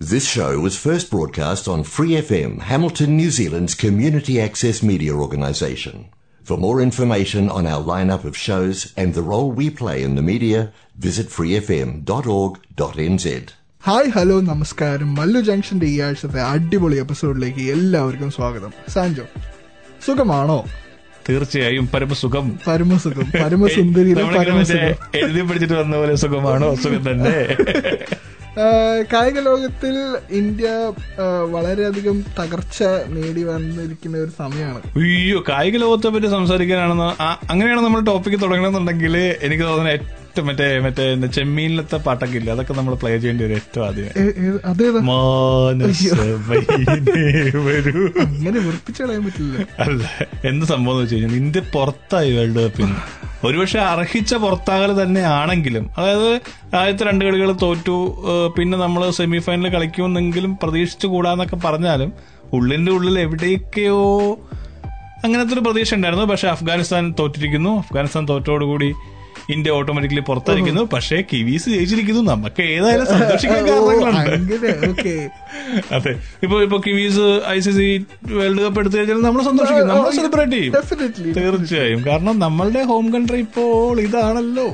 This show was first broadcast on Free FM, Hamilton, New Zealand's community access media organisation. For more information on our lineup of shows and the role we play in the media, visit freefm.org.nz. Hi hello നമസ്കാരം മല്ലു ജംഗ്ഷന്റെ ഈ ആഴ്ചത്തെ അടിപൊളി എപ്പിസോഡിലേക്ക് എല്ലാവർക്കും സ്വാഗതം Sancho സുഖമാണോ തീർച്ചയായും പരമസുഖം പരമസുഖം പരമസുന്ദരി എഴുതി പിടിച്ചിട്ട് വന്ന പോലെ സുഖമാണോ സുഖം തന്നെ കായിക ലോകത്തിൽ ഇന്ത്യ വളരെയധികം തകർച്ച നേടി വന്നിരിക്കുന്ന ഒരു സമയമാണ്. അയ്യോ കായിക ലോകത്തെ പറ്റി സംസാരിക്കാനാണെന്ന് അങ്ങനെയാണ് നമ്മൾ ടോപ്പിക്ക് തുടങ്ങണമെന്നുണ്ടെങ്കിൽ എനിക്ക് തോന്നുന്നത് ഏറ്റവും മറ്റേ മറ്റേ ചെമ്മീനിലത്തെ പാട്ടൊക്കെ ഇല്ല? അതൊക്കെ നമ്മൾ പ്ലേ ചെയ്യേണ്ടി വരും ഏറ്റവും ആദ്യം. അങ്ങനെ കളയാൻ പറ്റില്ല. അല്ല എന്ത് സംഭവം വെച്ച് കഴിഞ്ഞാൽ ഇന്ത്യ പുറത്തായി വേൾഡ് കപ്പിൽ. നിന്ന് ഒരുപക്ഷെ അർഹിച്ച പുറത്താകൽ തന്നെ ആണെങ്കിലും അതായത് ആദ്യത്തെ രണ്ട് കളികൾ തോറ്റു പിന്നെ നമ്മൾ സെമി ഫൈനൽ കളിക്കുമെന്നെങ്കിലും പ്രതീക്ഷിച്ചു കൂടാന്നൊക്കെ പറഞ്ഞാലും ഉള്ളിന്റെ ഉള്ളിൽ എവിടെയൊക്കെയോ അങ്ങനത്തെ ഒരു പ്രതീക്ഷ ഉണ്ടായിരുന്നു. പക്ഷെ അഫ്ഗാനിസ്ഥാൻ തോറ്റിരിക്കുന്നു. അഫ്ഗാനിസ്ഥാൻ തോറ്റോടുകൂടി ഇന്ത്യ ഓട്ടോമാറ്റിക്കലി പുറത്തായിരിക്കുന്നു പക്ഷേ കിവീസ് ജയിച്ചിരിക്കുന്നു. നമുക്ക് ഏതായാലും സന്തോഷിക്കാൻ കാരണങ്ങളുണ്ട്. അതെ. ഇപ്പൊ ഇപ്പൊ Kiwis I C C world cup എടുത്തു കഴിഞ്ഞാൽ നമ്മൾ സന്തോഷിക്കും. നമ്മൾ സെലിബ്രേറ്റ് ചെയ്യും. തീർച്ചയായും. കാരണം നമ്മളുടെ ഹോം കൺട്രി ഇപ്പോൾ ഇതാണല്ലോ.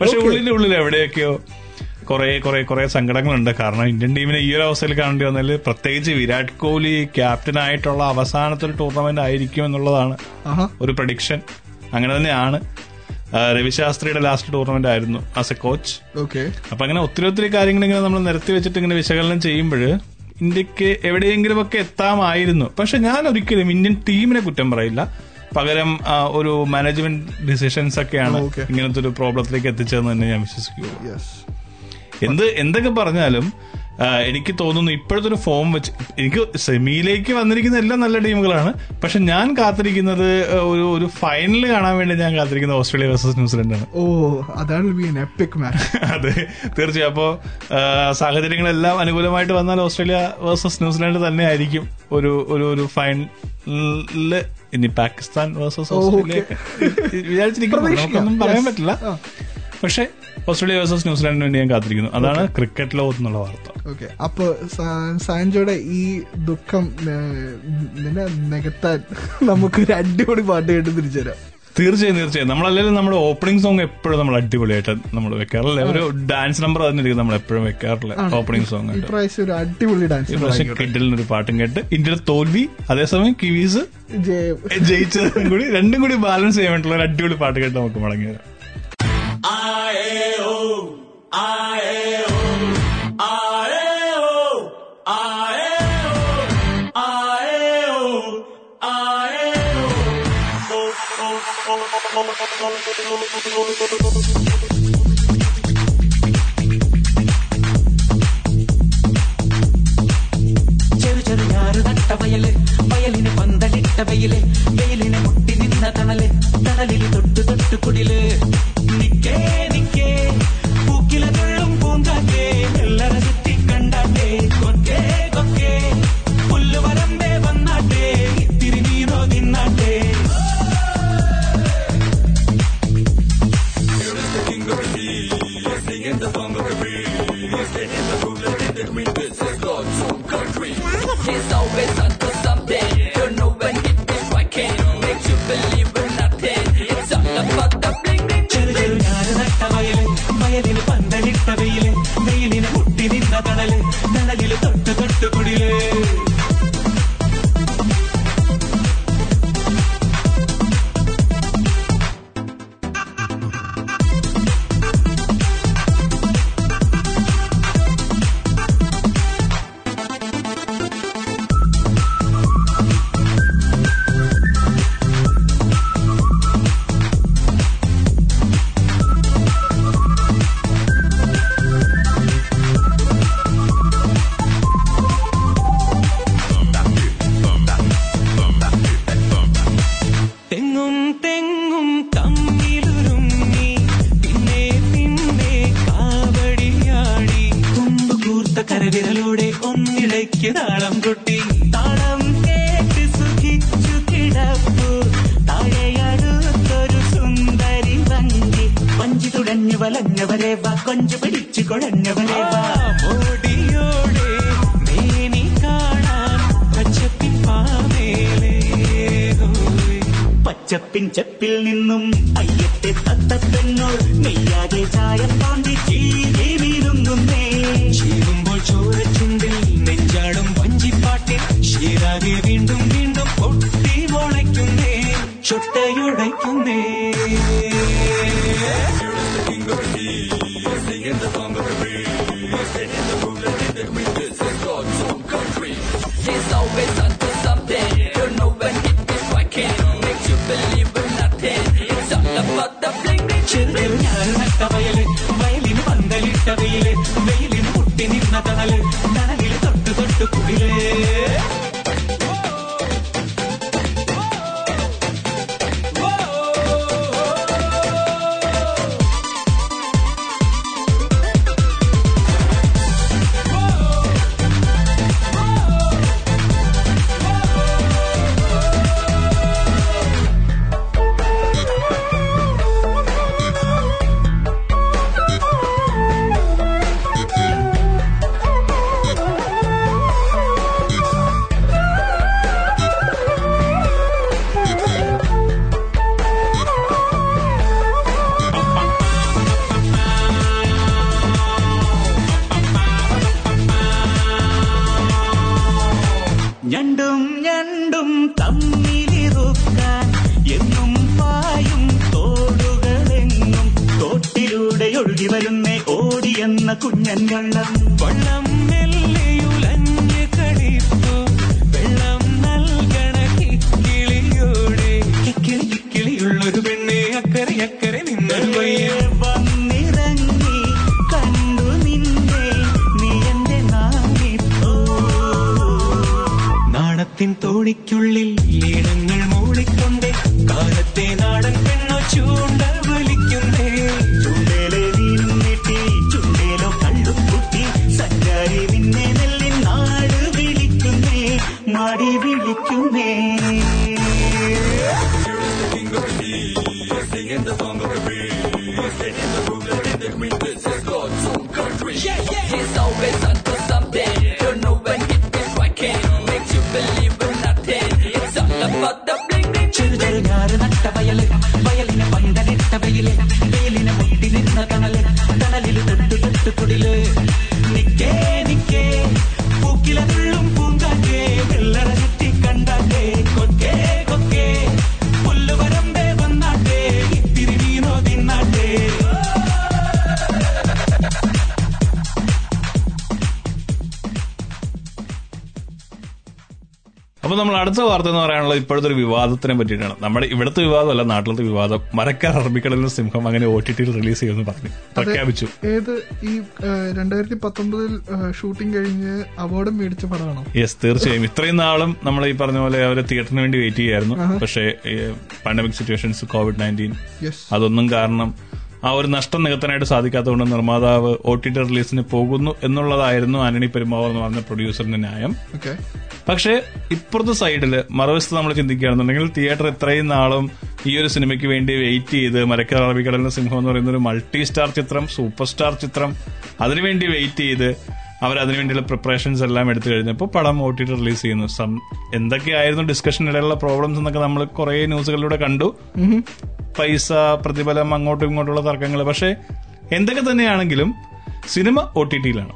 പക്ഷെ ഉള്ളിന്റെ ഉള്ളിൽ എവിടെയൊക്കെയോ കുറെ കുറെ കുറെ സങ്കടങ്ങളുണ്ട്. കാരണം ഇന്ത്യൻ ടീമിനെ ഈ ഒരു അവസ്ഥയിൽ കാണേണ്ടി വന്നാൽ പ്രത്യേകിച്ച് വിരാട് കോഹ്ലി ക്യാപ്റ്റൻ ആയിട്ടുള്ള അവസാനത്തെ ടൂർണമെന്റ് ആയിരിക്കും എന്നുള്ളതാണ് ഒരു പ്രഡിക്ഷൻ അങ്ങനെ തന്നെയാണ്. രവിശാസ്ത്രിയുടെ ലാസ്റ്റ് ടൂർണമെന്റ് ആയിരുന്നു ആസ് എ കോച്ച് ഓക്കെ അപ്പൊ അങ്ങനെ ഒത്തിരി ഒത്തിരി കാര്യങ്ങൾ ഇങ്ങനെ നമ്മൾ നിരത്തി വെച്ചിട്ട് ഇങ്ങനെ വിശകലനം ചെയ്യുമ്പോൾ ഇന്ത്യയ്ക്ക് എവിടെയെങ്കിലും ഒക്കെ എത്താമായിരുന്നു. പക്ഷെ ഞാൻ ഒരിക്കലും ഇന്ത്യൻ ടീമിനെ കുറ്റം പറയില്ല. പകരം ഒരു മാനേജ്മെന്റ് ഡിസിഷൻസ് ഒക്കെയാണ്. ഇങ്ങനത്തെ ഒരു പ്രോബ്ലത്തിലേക്ക് എത്തിച്ചതെന്ന് തന്നെ ഞാൻ വിശ്വസിക്കുന്നു. എന്ത് എന്തൊക്കെ പറഞ്ഞാലും എനിക്ക് തോന്നുന്നു ഇപ്പോഴത്തെ ഒരു ഫോം വെച്ച് എനിക്ക് സെമിയിലേക്ക് വന്നിരിക്കുന്ന എല്ലാം നല്ല ടീമുകളാണ്. പക്ഷെ ഞാൻ കാത്തിരിക്കുന്നത് ഒരു ഒരു ഫൈനൽ കാണാൻ വേണ്ടി ഞാൻ കാത്തിരിക്കുന്നത് ഓസ്ട്രേലിയ വേഴ്സസ് ന്യൂസിലൻഡ് ആണ്. ഓ അതാണ് അതെ തീർച്ചയായും. അപ്പോ സാഹചര്യങ്ങളെല്ലാം അനുകൂലമായിട്ട് വന്നാൽ ഓസ്ട്രേലിയ വേഴ്സസ് ന്യൂസിലൻഡ് തന്നെ ആയിരിക്കും ഒരു ഒരു ഒരു ഫൈനലിൽ ഇനി പാകിസ്ഥാൻ വേഴ്സസ് ഓസ്ട്രേലിയ. വിചാരിച്ചിരിക്കുന്നു. നമുക്കൊന്നും പറയാൻ പറ്റില്ല. പക്ഷെ ഓസ്ട്രേലിയ വേഴ്സസ് ന്യൂസിലാൻഡിന് വേണ്ടി ഞാൻ കാത്തിരിക്കുന്നു. അതാണ് ക്രിക്കറ്റ് ലോകത്ത് നിന്നുള്ള വാർത്ത. ഓക്കെ അപ്പൊ സാൻജോയുടെ ഈ ദുഃഖം നികത്താൻ നിന്നെ ഒരു നമുക്കൊരു അടിപൊളി പാട്ട് കേട്ട് തിരിച്ചുതരാം തീർച്ചയായും തീർച്ചയായും. നമ്മളല്ലെങ്കിലും നമ്മുടെ ഓപ്പണിംഗ് സോങ് എപ്പോഴും നമ്മൾ അടിപൊളിയായിട്ട് നമ്മൾ വെക്കാറില്ല. ഒരു ഡാൻസ് നമ്പർ തന്നിരിക്കും നമ്മൾ എപ്പോഴും വെക്കാറില്ല ഓപ്പണിംഗ് സോങ് ഇപ്രാവശ്യം ഒരു അടിപൊളി ഡാൻസ് ഇപ്രാവശ്യം കിഡിലിന് ഒരു പാട്ടും കേട്ട് ഇന്ത്യയുടെ തോൽവി അതേസമയം കിവീസ് ജയം ജയിച്ചതും കൂടി രണ്ടും കൂടി ബാലൻസ് ചെയ്യാൻ വേണ്ടിയുള്ള ഒരു അടിപൊളി പാട്ട് കേട്ട് നമുക്ക് മടങ്ങി വരാം. I'm ഞാറ് നട്ട വയൽ വയലിന് പന്തലിട്ട വെയിൽ വെയിലിനെ മുട്ടി നിന്ന തണൽ തണലിൽ തൊട്ടു തൊട്ടു കുടിൽ നിക്കേ നിക്കേ പൂക്കില തുള്ളും പൂങ്കാറ്റേ എല്ലറ ചുറ്റി കണ്ടാട്ടേ കൊക്കേ കൊക്കേ പുല്ല് The. മാടി വിളിക്കുന്നേ He's always onto something. Don't know when it is working. Makes you believe in nothing. It's all about the bling bling. ചെറുചെറുകാറ് നട്ട വയൽ വയലിന് പന്തലിട്ട വെയിൽ വെയിലിന് മുട്ടി നിന്ന തണൽ തണലിൽ തൊട്ട് തൊട്ട് കുടിൽ അപ്പൊ നമ്മൾ അടുത്ത വാർത്ത എന്ന് പറയാനുള്ളത് ഇപ്പോഴത്തെ ഒരു വിവാദത്തിനെ പറ്റിയിട്ടാണ്. നമ്മുടെ ഇവിടുത്തെ വിവാദമല്ല നാട്ടിലത്തെ വിവാദം. മരക്കാർ അറബിക്കടലിൽ സിംഹം അങ്ങനെ ഒ ടി ടിയിൽ റിലീസ് ചെയ്യുമെന്ന് പറഞ്ഞു. പ്രഖ്യാപിച്ചു. ഏത് ഈ രണ്ടായിരത്തി പത്തൊമ്പതിൽ ഷൂട്ടിംഗ് കഴിഞ്ഞ് അവാർഡും മേടിച്ച പടമാണോ? യെസ് തീർച്ചയായും. ഇത്രയും നാളും നമ്മൾ ഈ പറഞ്ഞ പോലെ അവരെ തിയേറ്ററിന് വേണ്ടി വെയിറ്റ് ചെയ്യായിരുന്നു പക്ഷേ പാൻഡമിക് സിറ്റുവേഷൻസ് കോവിഡ് നയന്റീൻ അതൊന്നും കാരണം ആ ഒരു നഷ്ടം നികത്താനായിട്ട് സാധിക്കാത്തതുകൊണ്ട് നിർമ്മാതാവ് ഒ ടി ടി റിലീസിന് പോകുന്നു എന്നുള്ളതായിരുന്നു ആന്റണി പെരുമാവർ എന്ന് പറഞ്ഞ പ്രൊഡ്യൂസറിന്റെ ന്യായം. ഓക്കെ. പക്ഷേ ഇപ്പുറത്തെ സൈഡിൽ മറുവശത്ത് നമ്മൾ ചിന്തിക്കുകയാണെന്നുണ്ടെങ്കിൽ തിയേറ്റർ ഇത്രയും നാളും ഈ ഒരു സിനിമയ്ക്ക് വേണ്ടി വെയിറ്റ് ചെയ്ത് മരക്കര അറബിക്കടലിന്റെ സിംഹം എന്ന് പറയുന്ന ഒരു മൾട്ടി സ്റ്റാർ ചിത്രം സൂപ്പർ സ്റ്റാർ ചിത്രം അതിനുവേണ്ടി വെയിറ്റ് ചെയ്ത് അവർ അതിനുവേണ്ടിയുള്ള പ്രിപ്പറേഷൻസ് എല്ലാം എടുത്തു കഴിഞ്ഞപ്പോൾ പടം ഒ ടി ടി റിലീസ് ചെയ്യുന്നു. സം എന്തൊക്കെയായിരുന്നു ഡിസ്കഷനിടയിലുള്ള പ്രോബ്ലംസ് എന്നൊക്കെ നമ്മൾ കുറെ ന്യൂസുകളിലൂടെ കണ്ടു. പൈസ പ്രതിഫലം അങ്ങോട്ടും ഇങ്ങോട്ടുള്ള തർക്കങ്ങൾ പക്ഷേ എന്തൊക്കെ തന്നെയാണെങ്കിലും സിനിമ ഒ ടി ടിയിലാണ്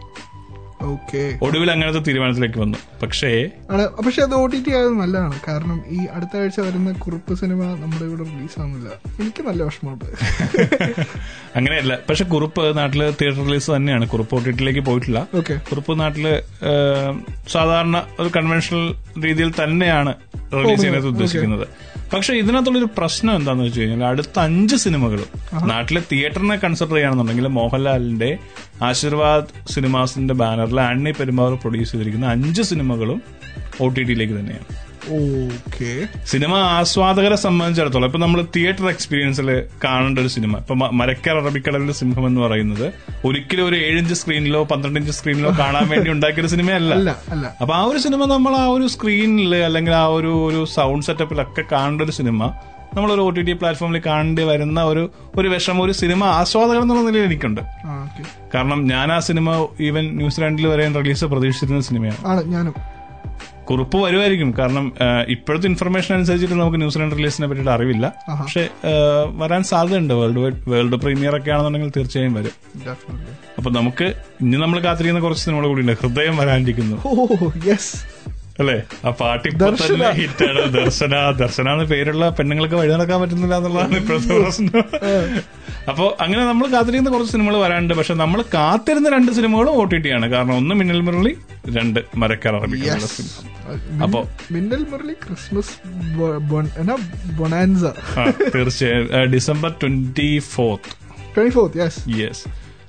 ഒടുവിൽ അങ്ങനത്തെ തീരുമാനത്തിലേക്ക് വന്നു. പക്ഷേ പക്ഷെ അത് ഒ ടി ടി ആയത് നല്ലതാണ്. കാരണം ഈ അടുത്ത ആഴ്ച വരുന്ന കുറുപ്പ് സിനിമ നമ്മുടെ ഇവിടെ റിലീസ് ആവുന്നില്ല എനിക്ക് നല്ല വിഷമമുണ്ട്. അങ്ങനെയല്ല. പക്ഷെ കുറുപ്പ് നാട്ടിൽ തിയേറ്റർ റിലീസ് തന്നെയാണ്. കുറുപ്പ് ഒ ടി ടിയിലേക്ക് പോയിട്ടില്ല. ഓക്കെ. കുറുപ്പ് നാട്ടിൽ സാധാരണ ഒരു കൺവെൻഷണൽ രീതിയിൽ തന്നെയാണ് റിലീസ് ചെയ്യാനായിട്ട് ഉദ്ദേശിക്കുന്നത്. പക്ഷെ ഇതിനകത്തുള്ളൊരു പ്രശ്നം എന്താണെന്ന് വെച്ച് കഴിഞ്ഞാൽ അടുത്ത അഞ്ച് സിനിമകളും നാട്ടിലെ തിയേറ്ററിനെ കൺസിഡർ ചെയ്യുകയാണെന്നുണ്ടെങ്കിൽ മോഹൻലാലിന്റെ ആശീർവാദ് സിനിമാസിന്റെ ബാനറിൽ അണ്ണി പെരുമാർ പ്രൊഡ്യൂസ് ചെയ്തിരിക്കുന്ന അഞ്ച് സിനിമകളും ഒ ടി ടിയിലേക്ക് തന്നെയാണ്. ഓക്കെ. സിനിമ ആസ്വാദകരെ സംബന്ധിച്ചിടത്തോളം ഇപ്പൊ നമ്മൾ തിയേറ്റർ എക്സ്പീരിയൻസിൽ കാണേണ്ട ഒരു സിനിമ ഇപ്പൊ മരക്കർ അറബിക്കടലിന്റെ സിംഹം എന്ന് പറയുന്നത് ഒരിക്കലും ഒരു ഏഴിഞ്ച് സ്ക്രീനിലോ പന്ത്രണ്ട് ഇഞ്ച് സ്ക്രീനിലോ കാണാൻ വേണ്ടി ഉണ്ടാക്കിയ ഒരു സിനിമയല്ല. അപ്പൊ ആ ഒരു സിനിമ നമ്മൾ ആ ഒരു സ്ക്രീനിൽ അല്ലെങ്കിൽ ആ ഒരു ഒരു സൗണ്ട് സെറ്റപ്പിലൊക്കെ കാണേണ്ട ഒരു സിനിമ നമ്മൾ ഒരു ഒ ടി ടി പ്ലാറ്റ്ഫോമിൽ കാണേണ്ടി വരുന്ന ഒരു ഒരു വിഷമം ഒരു സിനിമ ആസ്വാദകൻ എന്നുള്ള നിലയിൽ എനിക്കുണ്ട്. കാരണം ഞാൻ ആ സിനിമ ഈവൻ ന്യൂസിലാൻഡിൽ വരെ റിലീസ് പ്രതീക്ഷിച്ചിരുന്ന സിനിമയാണ്. ഞാനും. കുറിപ്പ് വരുമായിരിക്കും. കാരണം ഇപ്പോഴത്തെ ഇൻഫർമേഷൻ അനുസരിച്ചിട്ട് നമുക്ക് ന്യൂസിലാൻഡ് റിലീസിനെ പറ്റിയിട്ട് അറിവില്ല. പക്ഷെ വരാൻ സാധ്യതയുണ്ട്. വേൾഡ് വൈഡ് വേൾഡ് പ്രീമിയർ ഒക്കെ ആണെന്നുണ്ടെങ്കിൽ തീർച്ചയായും വരും. അപ്പൊ നമുക്ക് ഇനി നമ്മൾ കാത്തിരിക്കുന്ന കുറച്ച് സിനിമകൾ കൂടിയുണ്ട് ഹൃദയം വരാനിരിക്കുന്നു. അല്ലേ? ആ പാട്ട് ഇപ്പൊ. തന്നെ ഹിറ്റാണ്. ദർശന ദർശന എന്ന പേരുള്ള പെണ്ണുങ്ങൾക്ക് വഴി നടക്കാൻ പറ്റുന്നില്ല എന്നുള്ളതാണ് ഇപ്പോഴത്തെ പ്രശ്നം. അപ്പോ അങ്ങനെ നമ്മൾ കാത്തിരിക്കുന്ന കുറച്ച് സിനിമകൾ വരാനുണ്ട്. പക്ഷെ നമ്മൾ കാത്തിരുന്ന രണ്ട് സിനിമകളും ഒ ടി ടി ആണ്. കാരണം ഒന്ന് മിന്നൽ മുരളി രണ്ട് മരക്കാർ അറബിക്കുന്ന സിനിമ. അപ്പോ മിന്നൽ മുരളി ക്രിസ്മസ് ബൊണാൻസ തീർച്ചയായും. December twenty fourth. Twenty fourth yes yes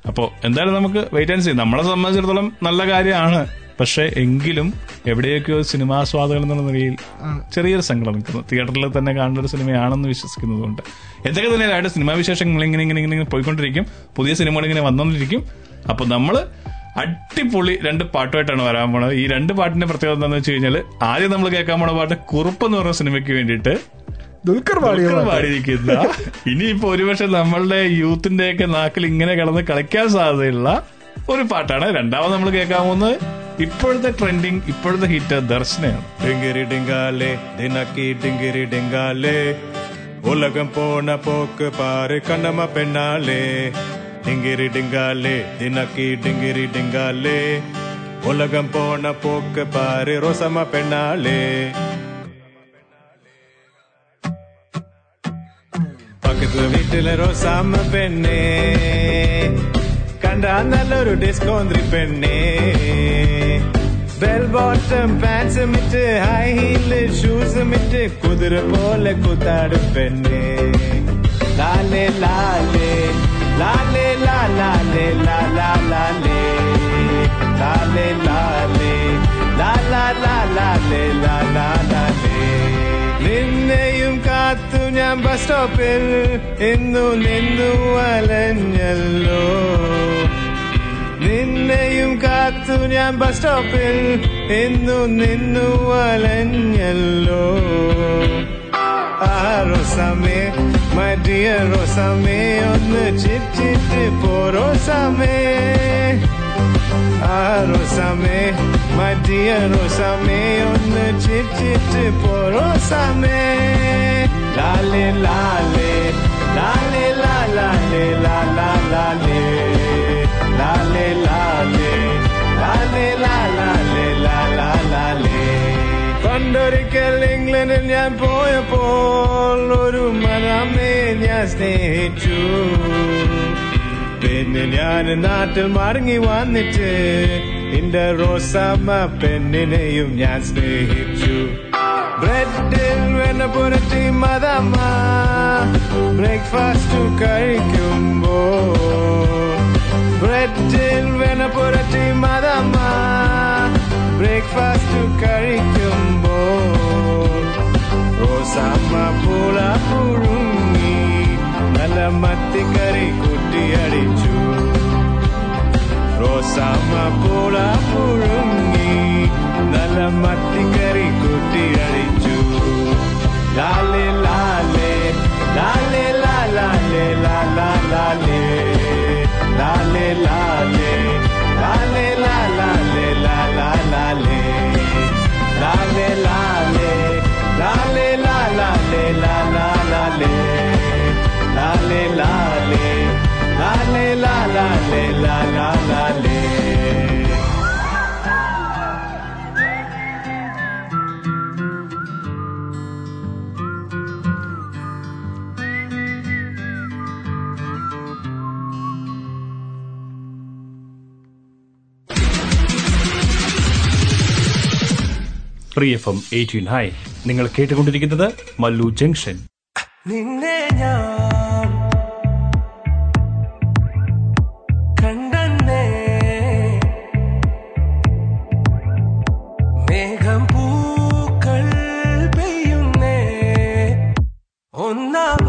അപ്പോ എന്തായാലും നമുക്ക് വെയിറ്റ് ആൻഡ് സീ നമ്മളെ സംബന്ധിച്ചിടത്തോളം നല്ല കാര്യമാണ്. പക്ഷെ എങ്കിലും എവിടെയൊക്കെയോ സിനിമാസ്വാദകൾ എന്നുള്ള നിലയിൽ ചെറിയൊരു സങ്കടം നിൽക്കുന്നു. തിയേറ്ററിൽ തന്നെ കാണുന്ന ഒരു സിനിമയാണെന്ന് വിശ്വസിക്കുന്നതുകൊണ്ട്. എന്തൊക്കെ തന്നെയായിട്ട് സിനിമാ വിശേഷങ്ങൾ ഇങ്ങനെ ഇങ്ങനെ ഇങ്ങനെ പോയിക്കൊണ്ടിരിക്കും. പുതിയ സിനിമകൾ ഇങ്ങനെ വന്നുകൊണ്ടിരിക്കും അപ്പൊ നമ്മൾ അടിപൊളി രണ്ട് പാട്ടുമായിട്ടാണ് വരാൻ പോണത്. ഈ രണ്ട് പാട്ടിന്റെ പ്രത്യേകത എന്താണെന്ന് വെച്ച് കഴിഞ്ഞാൽ ആദ്യം നമ്മൾ കേൾക്കാൻ പോണ പാട്ട് കുറുപ്പ് എന്ന് പറഞ്ഞ സിനിമയ്ക്ക് വേണ്ടിയിട്ട് ദുൽഖർ. പാടിയിരിക്കുന്ന. ഇനിയിപ്പോ ഒരുപക്ഷെ നമ്മളുടെ യൂത്തിന്റെ ഒക്കെ നാക്കിൽ ഇങ്ങനെ കിടന്ന് കളിക്കാൻ സാധ്യതയുള്ള ഒരു പാട്ടാണ്. രണ്ടാമത് നമ്മൾ കേൾക്കാൻ പോകുന്നത് ഇപ്പോഴത്തെ ട്രെൻഡിങ് ഇപ്പോഴത്തെ ഹിറ്റ് ദർശനയാണ്. ഡിങ്കിരി ഡിങ്കാലേ ദിനക്കി ഡിങ്കിരി ഡിങ്കാലേ ഉലകം പോണ പോക്ക് പാറ് കണ്ണമ്മ പെണ്ണാലേ. ഡിങ്കിരി ഡിങ്കാലേ ദിനക്കി ഡിങ്കിരി ഡിങ്കാലേ ഉലകം പോണ പോക്ക് പാറ് റോസമ്മ പെണ്ണാലേ. പക്കത്ത് വീട്ടിലെ റോസാമ്മ പെണ്ണേ കണ്ട നല്ലൊരു ഡിസ്കോന്ത്രി പെണ്ണേ. ബെൽ ബോട്ടം പാൻസും ഇട്ട് ഹൈ ഹീൽ ഷൂസും ഇട്ട് കുതിര പോലെ കുത്താട് പെണ്ണേ. ലാലേ ലാലേ ലാലേ ലാ ലാലേ ലാ ലാ ലാലേ. ലാലേ ലാലേ ലാലാലേ ലാ കാത്തു ഞാൻ ബസ് സ്റ്റോപ്പിൽ ഇന്നു നിന്നു അലഞ്ഞല്ലോ. നിന്നെയും കാത്തു ഞാൻ ബസ് സ്റ്റോപ്പിൽ ഇന്നു നിന്നു അലഞ്ഞല്ലോ. ആ റോസാമേ മടിയ റോസാമേ ഒന്ന് ചിറ്റിട്ട് പോരോ സമേ ആ റോസാമേ മടിയ റോസാമേ ഒന്ന് ചിറ്റിട്ട് പോരോ സമേ ലാലേ ലാലേ ലാലേ ലാ ലാലേ ലാ ലാ ലാലേ ലാലേ ലാലേ ലാലേ ലാ ലാലേ ലാ ലാ ലാലേ പണ്ടൊരിക്കൽ ഇംഗ്ലണ്ടിൽ ഞാൻ പോയപ്പോൾ ഒരു മനാമേ ഞാൻ സ്നേഹിച്ചു പിന്നെ ഞാൻ നാട്ടിൽ മടങ്ങി വന്നിട്ട് എന്റെ റോസാമ്മ പെണ്ണിനെയും ഞാൻ സ്നേഹിച്ചു. ബ്രെഡിൽ വെണ്ണ പുരട്ടി മതമ്മ ബ്രേക്ക്ഫാസ്റ്റ് കഴിക്കുമ്പോ. ബ്രെഡിൽ വെണ്ണ പുരട്ടി മതമ്മ ബ്രേക്ക്ഫാസ്റ്റ് കഴിക്കുമ്പോ. റോസാമ്മ പൂള പുഴുങ്ങി നല്ല മത്തിക്കറി കുട്ടിയടിച്ചു diaricu Bersama bola burungi Dalam mati keriku diaricu Lale lale Lale lale lale lale Lale lale Lale lale lale lale Lale lale Lale lale lale lale Lale lale ലാ la la la le. Free F M eighteen. Hi നിങ്ങൾ കേട്ടുകൊണ്ടിരിക്കുന്നത് Mallu junction. നിന്നെ ഞാൻ now.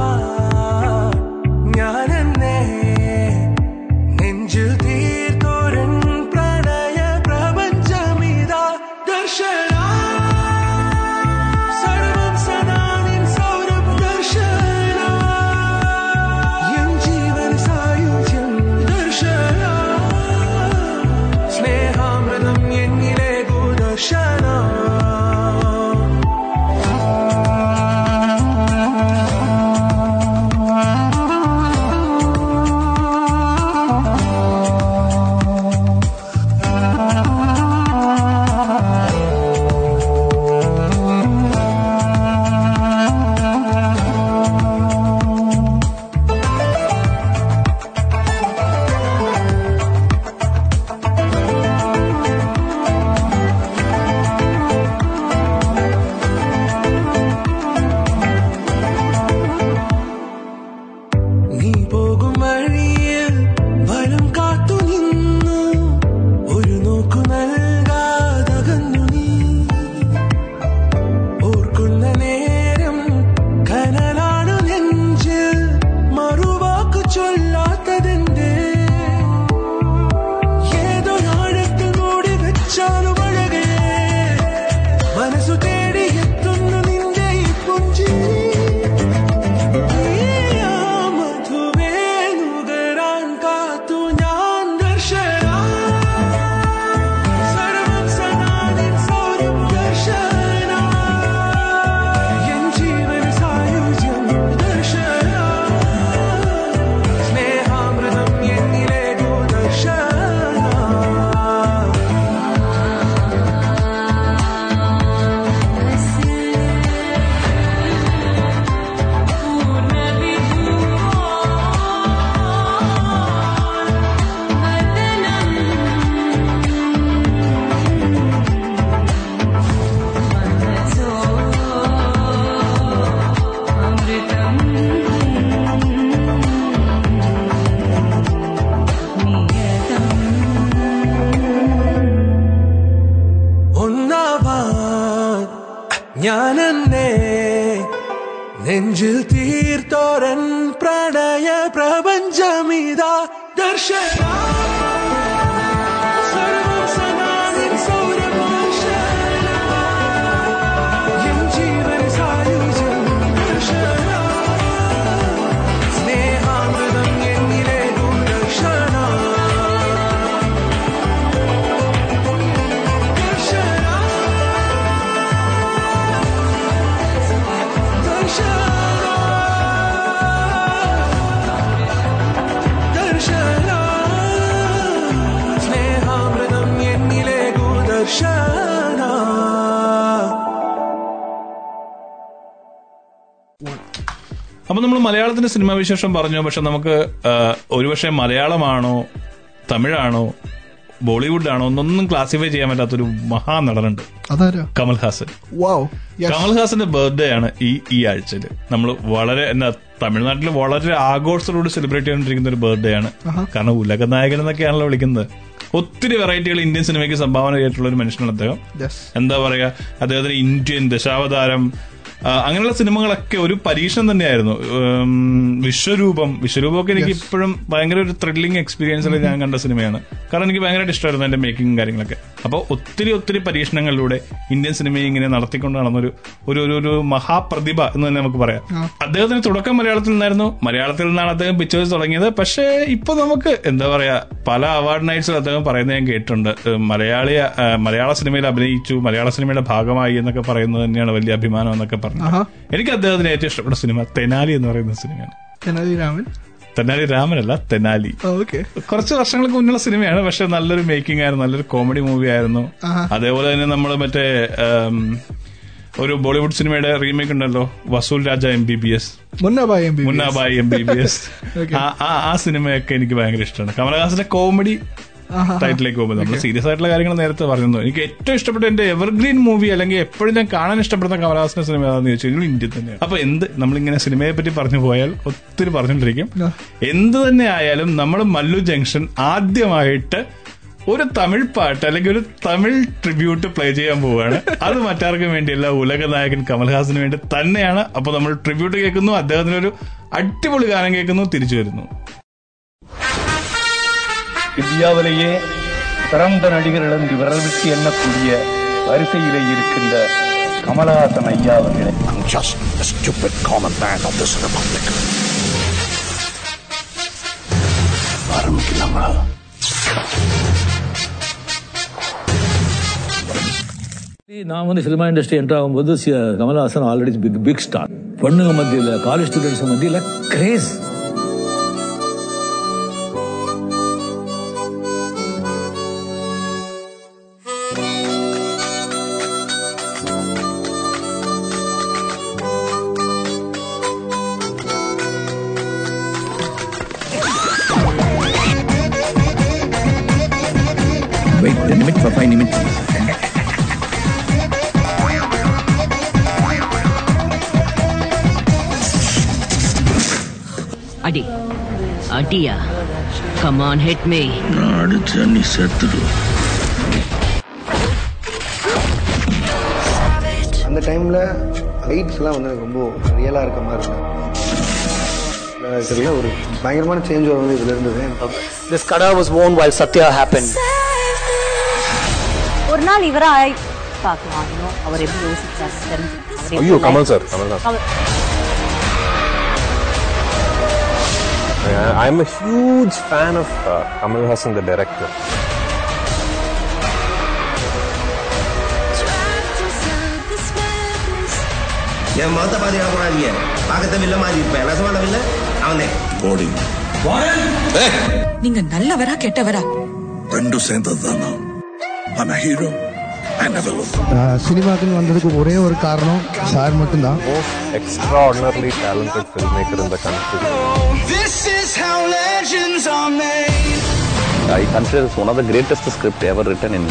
മലയാളത്തിന്റെ cinema വിശേഷം പറഞ്ഞു പക്ഷെ നമുക്ക് ഒരുപക്ഷെ മലയാളമാണോ തമിഴാണോ ബോളിവുഡിലാണോ ഒന്നൊന്നും ക്ലാസിഫൈ ചെയ്യാൻ പറ്റാത്തൊരു മഹാനടനുണ്ട് കമൽഹാസൻ. കമൽഹാസന്റെ ബർത്ത്ഡേ ആണ് ഈ ഈ ആഴ്ചയിൽ നമ്മൾ വളരെ എന്താ തമിഴ്നാട്ടിൽ വളരെ ആഘോഷത്തോട് സെലിബ്രേറ്റ് ചെയ്തുകൊണ്ടിരിക്കുന്ന ഒരു ബർത്ത്ഡേ ആണ്. കാരണം ഉലക നായകൻ എന്നൊക്കെയാണല്ലോ വിളിക്കുന്നത്. ഒത്തിരി വെറൈറ്റികൾ ഇന്ത്യൻ സിനിമയ്ക്ക് സംഭാവന ചെയ്തിട്ടുള്ള ഒരു മനുഷ്യനാണ് അദ്ദേഹം. എന്താ പറയാ അദ്ദേഹത്തിന് ഇന്ത്യൻ ദശാവതാരം അങ്ങനെയുള്ള സിനിമകളൊക്കെ ഒരു പരീക്ഷണം തന്നെയായിരുന്നു. വിശ്വരൂപം. വിശ്വരൂപമൊക്കെ എനിക്ക് ഇപ്പോഴും ഭയങ്കര ഒരു ത്രില്ലിംഗ് എക്സ്പീരിയൻസിൽ ഞാൻ കണ്ട സിനിമയാണ്. കാരണം എനിക്ക് ഭയങ്കരമായിട്ട് ഇഷ്ടമായിരുന്നു അതിന്റെ മേക്കിംഗ് കാര്യങ്ങളൊക്കെ. അപ്പോൾ ഒത്തിരി ഒത്തിരി പരീക്ഷണങ്ങളിലൂടെ ഇന്ത്യൻ സിനിമയെ ഇങ്ങനെ നടത്തിക്കൊണ്ട് നടന്നൊരു ഒരു ഒരു ഒരു മഹാപ്രതിഭ എന്ന് തന്നെ നമുക്ക് പറയാം. അദ്ദേഹത്തിന് തുടക്കം മലയാളത്തിൽ നിന്നായിരുന്നു. മലയാളത്തിൽ നിന്നാണ് അദ്ദേഹം പിക്ചേഴ്സ് തുടങ്ങിയത്. പക്ഷേ ഇപ്പൊ നമുക്ക് എന്താ പറയാ പല അവാർഡ് നൈറ്റ്സിൽ അദ്ദേഹം പറയുന്നത് ഞാൻ കേട്ടിട്ടുണ്ട്. മലയാളി മലയാള സിനിമയിൽ അഭിനയിച്ചു മലയാള സിനിമയുടെ ഭാഗമായി എന്നൊക്കെ പറയുന്നത് തന്നെയാണ് വലിയ അഭിമാനം എന്നൊക്കെ പറഞ്ഞു. ആഹാ. എനിക്ക് അദ്ദേഹത്തിന് ഏറ്റവും ഇഷ്ടപ്പെട്ട സിനിമ തെനാലി എന്ന് പറയുന്ന സിനിമയാണ്. തെനാലി രാമൻ? തെനാലി രാമനല്ല തെനാലി. ഓക്കെ. കുറച്ച് വർഷങ്ങൾക്ക് മുന്നുള്ള സിനിമയാണ് പക്ഷെ നല്ലൊരു മേക്കിംഗ് ആയിരുന്നു നല്ലൊരു കോമഡി മൂവി ആയിരുന്നു. അതേപോലെ തന്നെ നമ്മൾ മറ്റേ ഒരു ബോളിവുഡ് സിനിമയുടെ റീമേക്ക് ഉണ്ടല്ലോ Vasool Raja M B B S Munnabhai M B B S ആ സിനിമയൊക്കെ എനിക്ക് ഭയങ്കര ഇഷ്ടമാണ്. കമലഹാസന്റെ കോമഡി ടൈറ്റിലേക്ക് പോകുമ്പോൾ നമ്മൾ സീരിയസ് ആയിട്ടുള്ള കാര്യങ്ങൾ നേരത്തെ പറഞ്ഞു എനിക്ക് ഏറ്റവും ഇഷ്ടപ്പെട്ട എന്റെ എവർഗ്രീൻ മൂവി അല്ലെങ്കിൽ എപ്പോഴും ഞാൻ കാണാൻ ഇഷ്ടപ്പെടുന്ന കമലഹാസന സിനിമ ഏതാണെന്ന് ചോദിച്ചു കഴിഞ്ഞാൽ ഇന്ത്യ തന്നെയാണ്. അപ്പൊ എന്ത് നമ്മളിങ്ങനെ സിനിമയെ പറ്റി പറഞ്ഞു പോയാൽ ഒത്തിരി പറഞ്ഞുകൊണ്ടിരിക്കും. എന്ത് തന്നെ ആയാലും നമ്മൾ മല്ലു ജംഗ്ഷൻ ആദ്യമായിട്ട് ഒരു തമിഴ് പാട്ട് അല്ലെങ്കിൽ ഒരു തമിഴ് ട്രിബ്യൂട്ട് പ്ലേ ചെയ്യാൻ പോവുകയാണ്. അത് മറ്റാർക്കും വേണ്ടിയല്ല ഉലക നായകൻ കമൽഹാസന് വേണ്ടി തന്നെയാണ്. അപ്പൊ നമ്മൾ ട്രിബ്യൂട്ട് കേൾക്കുന്നു അദ്ദേഹത്തിന് ഒരു അടിപൊളി ഗാനം കേൾക്കുന്നു തിരിച്ചു വരുന്നു. இந்தியாவிலேயே சிறந்த நடிகர்கள் என்று விரல் விட்டு எண்ணக்கூடிய வரிசையிலே இருக்கின்ற கமலஹாசன் ஐயா அவர்களே. I'm just a stupid common man of this republic. ஆரம்பிக்கலாமா? நான் வந்து சினிமா இண்டஸ்ட்ரி என்டர் ஆகும்போது Kamal Haasan already big big star பொண்ணுங்க மத்தியில் காலேஜ் ஸ்டூடெண்ட்ஸ் மத்தியில் கிரேஸ் நான் அடிச்சா நீ செத்துடு. அந்த டைமில் வெயிட்ஸ்லாம் வந்து எனக்கு ரொம்ப ரியலாக இருக்க மாதிரி இருந்தது. ஒரு பயங்கரமான சேஞ்ச் வந்து இதில் இருந்தது. This kada was worn while Satya happened. ஒரு நாள் இவராய் பார்க்கலாம். அவர் எப்படி யோசிச்சாரு ஐயோ Kamal sir Kamal sir. I'm a huge fan of uh, Kamal Hassan, the director. என் முகத்தை பாத்தீங்கன்னா கூடாதீங்க பார்க்கத்த வில்ல மாதிரி இருப்பேன். நெசமான வில்ல? அவனே. போடி நீங்க நல்லவரா கெட்டவரா? ரெண்டும் சேர்ந்தது தானா I'm a hero. சினிமாக்குன்னு வந்ததுக்கு ஒரே ஒரு காரணம் சார் மட்டும்தான் country. This is how legends are made. I consider one of the greatest script ever written in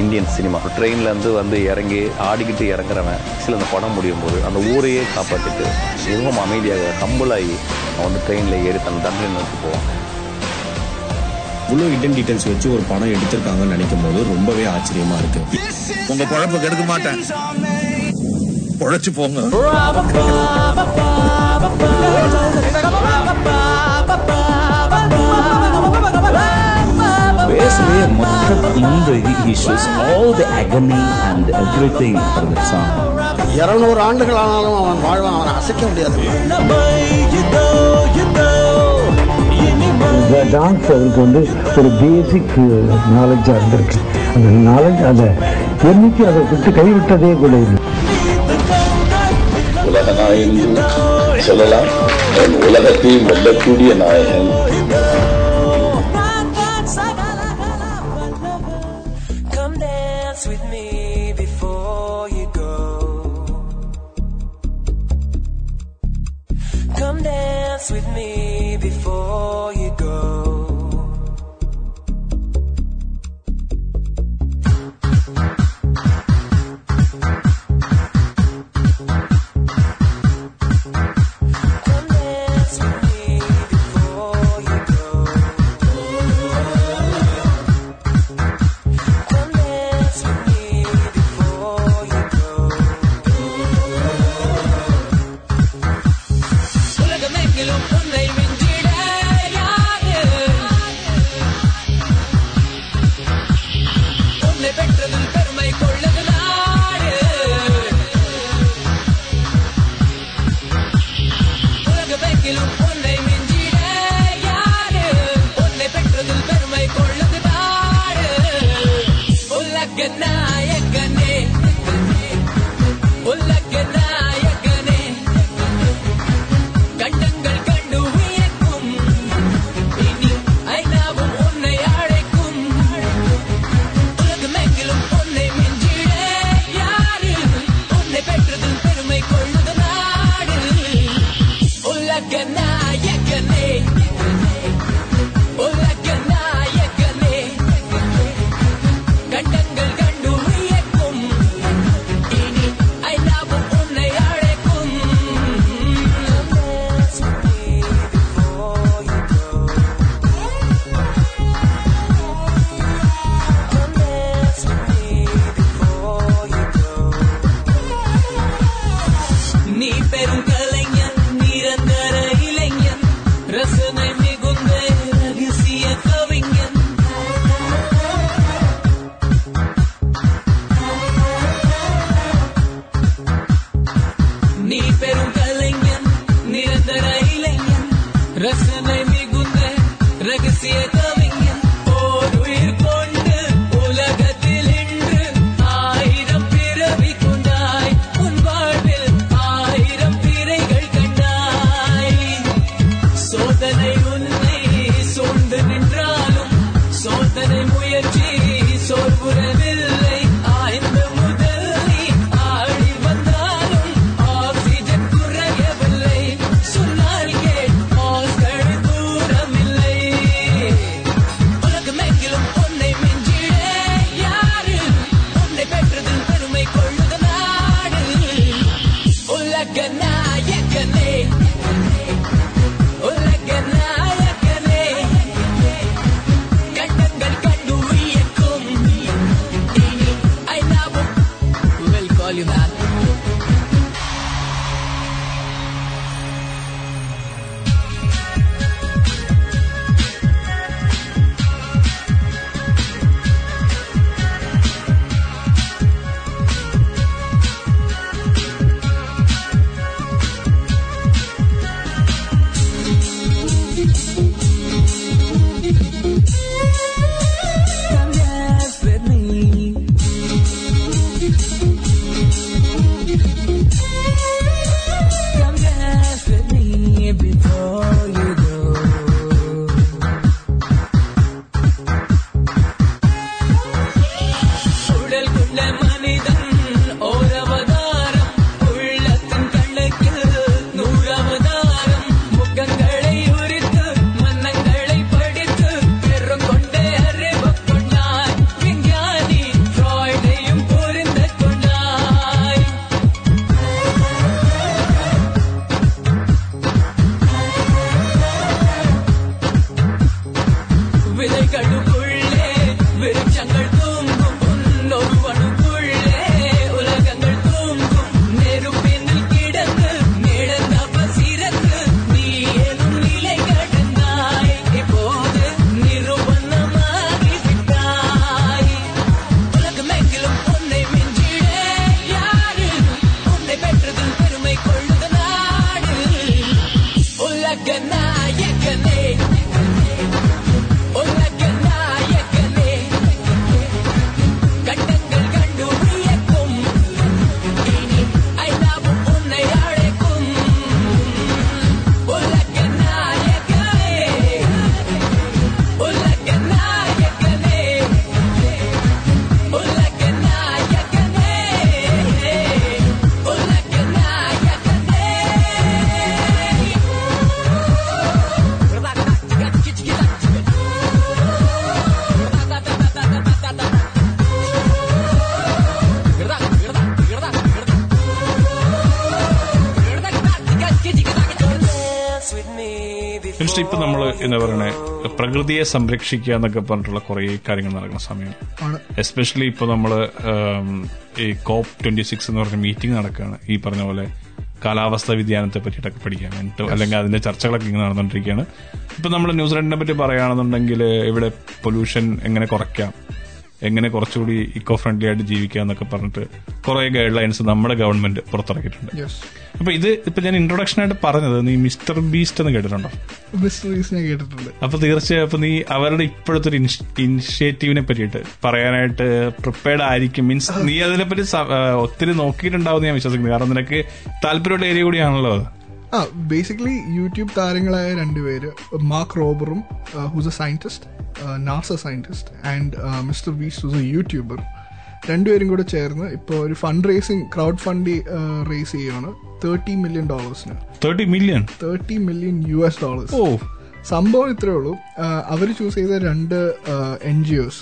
Indian cinema ட்ரெயின்ல இருந்து வந்து இறங்கி ஆடிக்கிட்டு இறங்குறவன் சில அந்த படம் முடியும் போது அந்த ஊரையே காப்பாற்றிட்டு மிகவும் அமைதியாக கம்பலாகி அவன் வந்து ட்ரெயினில் ஏறி தன் தண்டனை நோக்கி போவான். இவ்வளோ ஹிடன் டீடைல்ஸ் வச்சு ஒரு படம் எடுத்திருக்காங்கன்னு நினைக்கும் போது ரொம்பவே ஆச்சரியமா இருக்கு. உங்க குழப்ப கெடுக்க மாட்டேன். உழைச்சு போங்க. Basically, all the agony and everything for the song. இருநூறு ஆண்டுகள் ஆனாலும் அவன் வாழ்வான். அவனை அசைக்க முடியாது. இந்த டான்ஸ் அவருக்கு வந்து ஒரு பேசிக் நாலேஜாக இருந்திருக்கு. அந்த நாலேஜ் அதை என்னைக்கு அதை விட்டு கைவிட்டதே கூட இல்லை. உலக நாயகன் சொல்லலாம் உலகத்தையும் வெல்லக்கூடிய நாயகன். Good night. Good night. നമ്മൾ എന്താ പറയണേ പ്രകൃതിയെ സംരക്ഷിക്കുക എന്നൊക്കെ പറഞ്ഞിട്ടുള്ള കുറെ കാര്യങ്ങൾ നടക്കുന്ന സമയം. എസ്പെഷ്യലി ഇപ്പൊ നമ്മൾ ഈ കോപ്പ് ട്വന്റി സിക്സ് എന്ന് പറഞ്ഞ മീറ്റിംഗ് നടക്കുകയാണ് ഈ പറഞ്ഞ പോലെ കാലാവസ്ഥാ വ്യതിയാനത്തെ പറ്റിയിട്ടൊക്കെ പഠിക്കാൻ വേണ്ടിട്ട് അല്ലെങ്കിൽ അതിന്റെ ചർച്ചകളൊക്കെ ഇങ്ങനെ നടന്നുകൊണ്ടിരിക്കുകയാണ് ഇപ്പൊ നമ്മൾ ന്യൂസിലൻഡിനെ പറ്റി പറയുകയാണെന്നുണ്ടെങ്കിൽ ഇവിടെ പൊല്യൂഷൻ എങ്ങനെ കുറയ്ക്കാം? എങ്ങനെ കുറച്ചുകൂടി ഇക്കോ ഫ്രണ്ട്ലി ആയിട്ട് ജീവിക്കുക എന്നൊക്കെ പറഞ്ഞിട്ട് കുറെ ഗൈഡ് ലൈൻസ് നമ്മുടെ ഗവൺമെന്റ് പുറത്തിറക്കിയിട്ടുണ്ട്. അപ്പൊ ഇത് ഇപ്പൊ ഞാൻ ഇൻട്രൊഡക്ഷൻ ആയിട്ട് പറഞ്ഞത് നീ മിസ്റ്റർ ബീസ്റ്റ് എന്ന് കേട്ടിട്ടുണ്ടോ? മിസ്റ്റർ ബീസ്റ്റ് കേട്ടിട്ടുണ്ട്. അപ്പൊ തീർച്ചയായും അപ്പൊ നീ അവരുടെ ഇപ്പോഴത്തെ ഒരു ഇനിഷ്യേറ്റീവിനെ പറ്റിയിട്ട് പറയാനായിട്ട് പ്രിപ്പയർഡ് ആയിരിക്കും. മീൻസ് നീ അതിനെപ്പറ്റി പറ്റി ഒത്തിരി നോക്കിയിട്ടുണ്ടാവും ഞാൻ വിശ്വസിക്കുന്നു. കാരണം നിനക്ക് താല്പര്യമുള്ള ഏരിയ കൂടിയാണല്ലോ അത്. ആ ബേസിക്കലി യൂട്യൂബ് താരങ്ങളായ രണ്ടുപേര് Mark റോബറും who's a scientist NASA scientist and Mister Beast was a YouTuber രണ്ടുപേരും കൂടെ ചേർന്ന് ഇപ്പോൾ ഒരു fund raising crowd fund raise ചെയ്യുകയാണ് thirty million ഡോളേഴ്സിന് thirty million thirty million U S dollars ഓ. സംഭവം ഇത്രേ ഉള്ളൂ. അവർ ചൂസ് ചെയ്ത രണ്ട് എൻ ജി ഒസ്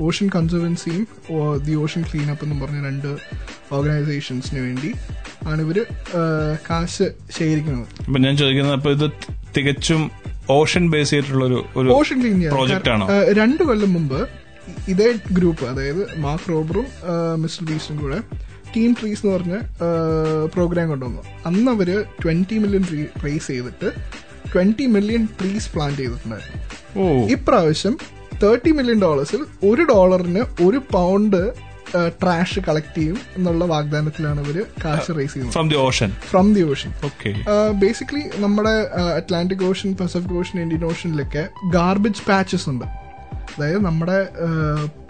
ഓഷൻ കൺസർവൻസിയും ദി ഓഷൻ ക്ലീനപ്പ് എന്ന് പറഞ്ഞ രണ്ട് ഓർഗനൈസേഷൻസിന് വേണ്ടി ആണ് ഇവർ ആ, കാശ് ശേഖരിക്കുന്നത്. ഞാൻ ചോദിക്കുന്നത് അപ്പോൾ ഇത് തികച്ചും ഓഷൻ ബേസ് ചെയ്തിട്ടുള്ള ഒരു ഓഷൻ. പ്രോജക്റ്റ് ആണോ? രണ്ടു കൊല്ലം മുമ്പ് ഇതേ ഗ്രൂപ്പ് അതായത് മാർക്ക് റോബറും മിസ്റ്റർ ബീസ്റ്റും കൂടെ ടീം ട്രീസ് എന്ന് പറഞ്ഞ പ്രോഗ്രാം കൊണ്ടുവന്നു. അന്ന് അവർ ട്വന്റി മില്യൺ റേസ് ചെയ്തിട്ട് ട്വന്റി മില്യൺ ട്രീസ് പ്ലാന്റ് ചെയ്തിട്ടുണ്ടായിരുന്നു ഇപ്രാവശ്യം തേർട്ടി മില്യൺ ഡോളേഴ്സിൽ ഒരു ഡോളറിന് ഒരു പൗണ്ട് ട്രാഷ് കളക്ട് ചെയ്യും എന്നുള്ള വാഗ്ദാനത്തിലാണ് ഇവർ കാശ് റേസ് ചെയ്യുന്നത്. From the ocean from the ocean okay basically നമ്മുടെ Atlantic ocean Pacific ocean Indian ഓഷനിലൊക്കെ garbage patches ഉണ്ട്. അതായത് നമ്മുടെ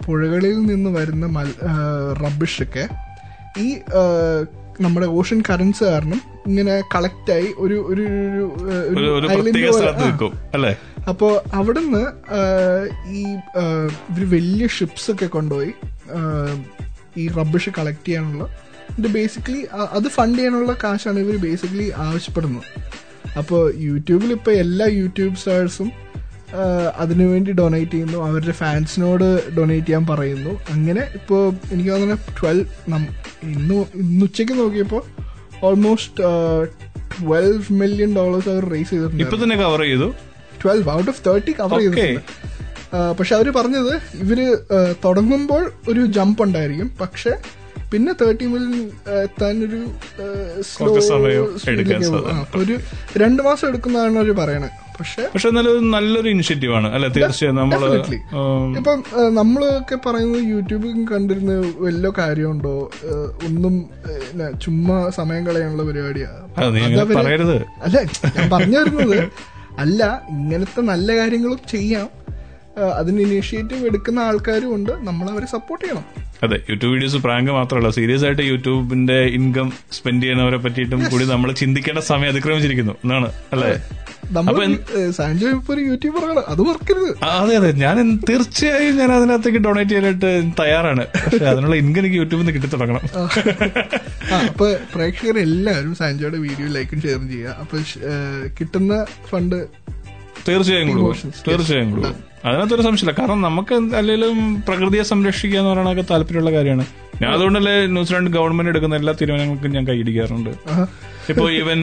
പുഴകളിൽ നിന്ന് വരുന്ന റബ്ബിഷ് ഒക്കെ ഈ നമ്മുടെ ഓഷൻ കറൻസ് കാരണം ഇങ്ങനെ കളക്റ്റായി ഒരു ഒരു ഒരു, ആ, ഒരു ഒരു ഒരു island പ്രത്യേക പോലെ- സ്ഥലത്ത് ആ. നിൽക്കും അല്ലേ അപ്പോ അവിടുന്ന് ഈ ഇവർ വലിയ ഷിപ്സ് ഒക്കെ കൊണ്ടുപോയി ഈ റബ്ബിഷ് കളക്ട് ചെയ്യാനുള്ള. ഇത് ബേസിക്കലി അത് ഫണ്ട് ചെയ്യാനുള്ള കാശാണ് ഇവർ ബേസിക്കലി ആവശ്യപ്പെടുന്നത്. അപ്പോൾ യൂട്യൂബിൽ ഇപ്പോൾ എല്ലാ യൂട്യൂബ് സ്റ്റാർസും അതിനുവേണ്ടി ഡൊണേറ്റ് ചെയ്യുന്നു. അവരുടെ ഫാൻസിനോട് ഡൊണേറ്റ് ചെയ്യാൻ പറയുന്നു. അങ്ങനെ ഇപ്പോൾ എനിക്ക് തോന്നുന്നു ട്വൽവ് ഇന്ന് ഇന്ന് ഉച്ചയ്ക്ക് നോക്കിയപ്പോൾ ഓൾമോസ്റ്റ് ട്വൽവ് മില്യൺ ഡോളേഴ്സ് അവർ റേസ് ചെയ്തിട്ടുണ്ട് ഇപ്പോൾ തന്നെ കവർ ചെയ്തു. Twelve out of thirty cover. ചെയ്തിട്ടുണ്ട്. പക്ഷെ അവർ പറഞ്ഞത് ഇവർ തുടങ്ങുമ്പോൾ ഒരു ജമ്പ് ഉണ്ടായിരിക്കും. പക്ഷെ പിന്നെ തേർട്ടി മില്യൺ എത്താൻ ഒരു സ്ലോ ഒരു രണ്ട് മാസം എടുക്കുന്നതാണ് അവർ പറയണത് പക്ഷെ പക്ഷെ നല്ലൊരു ഇനിഷ്യേറ്റീവ് ആണ് അല്ലെ? തീർച്ചയായും നമ്മൾ. ഇപ്പം നമ്മളൊക്കെ പറയുന്നത് യൂട്യൂബിൽ കണ്ടിരുന്ന വല്ല കാര്യമുണ്ടോ? ഒന്നും ചുമ്മാ സമയം കളയാനുള്ള പരിപാടിയാ. അത് നീ അങ്ങനെ അതവര്- പറയരുത്. അല്ല ഞാൻ പറഞ്ഞു വരുന്നത് അല്ല ഇങ്ങനത്തെ നല്ല കാര്യങ്ങളും ചെയ്യാം. അതിന് ഇനീഷ്യേറ്റീവ് എടുക്കുന്ന ആൾക്കാരും ഉണ്ട്. നമ്മൾ അവരെ സപ്പോർട്ട് ചെയ്യണം. അതെ യൂട്യൂബ് വീഡിയോസ് പ്രാങ്ക് മാത്രമല്ല സീരിയസ് ആയിട്ട് യൂട്യൂബിന്റെ ഇൻകം സ്പെൻഡ് ചെയ്യുന്നവരെ പറ്റിയിട്ടും കൂടി നമ്മൾ ചിന്തിക്കേണ്ട സമയം അതിക്രമിച്ചിരിക്കുന്നു. എന്നാണ് അല്ലേ? ഇപ്പൊ ഒരു യൂട്യൂബറാണ്. അത് മറക്കരുത് അതെ അതെ. ഞാൻ തീർച്ചയായും ഞാൻ അതിനകത്തേക്ക് ഡൊണേറ്റ് ചെയ്യാനായിട്ട് തയ്യാറാണ്. പക്ഷെ അതിനുള്ള ഇൻകം എനിക്ക് യൂട്യൂബിൽ നിന്ന് കിട്ടി തുടങ്ങണം അപ്പൊ പ്രേക്ഷകർ എല്ലാവരും സാൻജോയുടെ വീഡിയോ ലൈക്കും ഷെയറും ചെയ്യുക. അപ്പൊ കിട്ടുന്ന ഫണ്ട് തീർച്ചയായും കൊടുക്കും. തീർച്ചയായും കൊടുക്കും അതിനകത്തൊരു സംശയമില്ല. കാരണം നമുക്ക് എന്തായാലും അല്ലെങ്കിലും പ്രകൃതിയെ സംരക്ഷിക്കുക എന്ന് പറയുന്നതൊക്കെ താല്പര്യമുള്ള കാര്യമാണ്. ഞാൻ അതുകൊണ്ടല്ലേ ന്യൂസിലാൻഡ് ഗവൺമെന്റ് എടുക്കുന്ന എല്ലാ തീരുമാനങ്ങൾക്കും ഞാൻ കൈയിടിക്കാറുണ്ട്. ഇപ്പോ ഈവൻ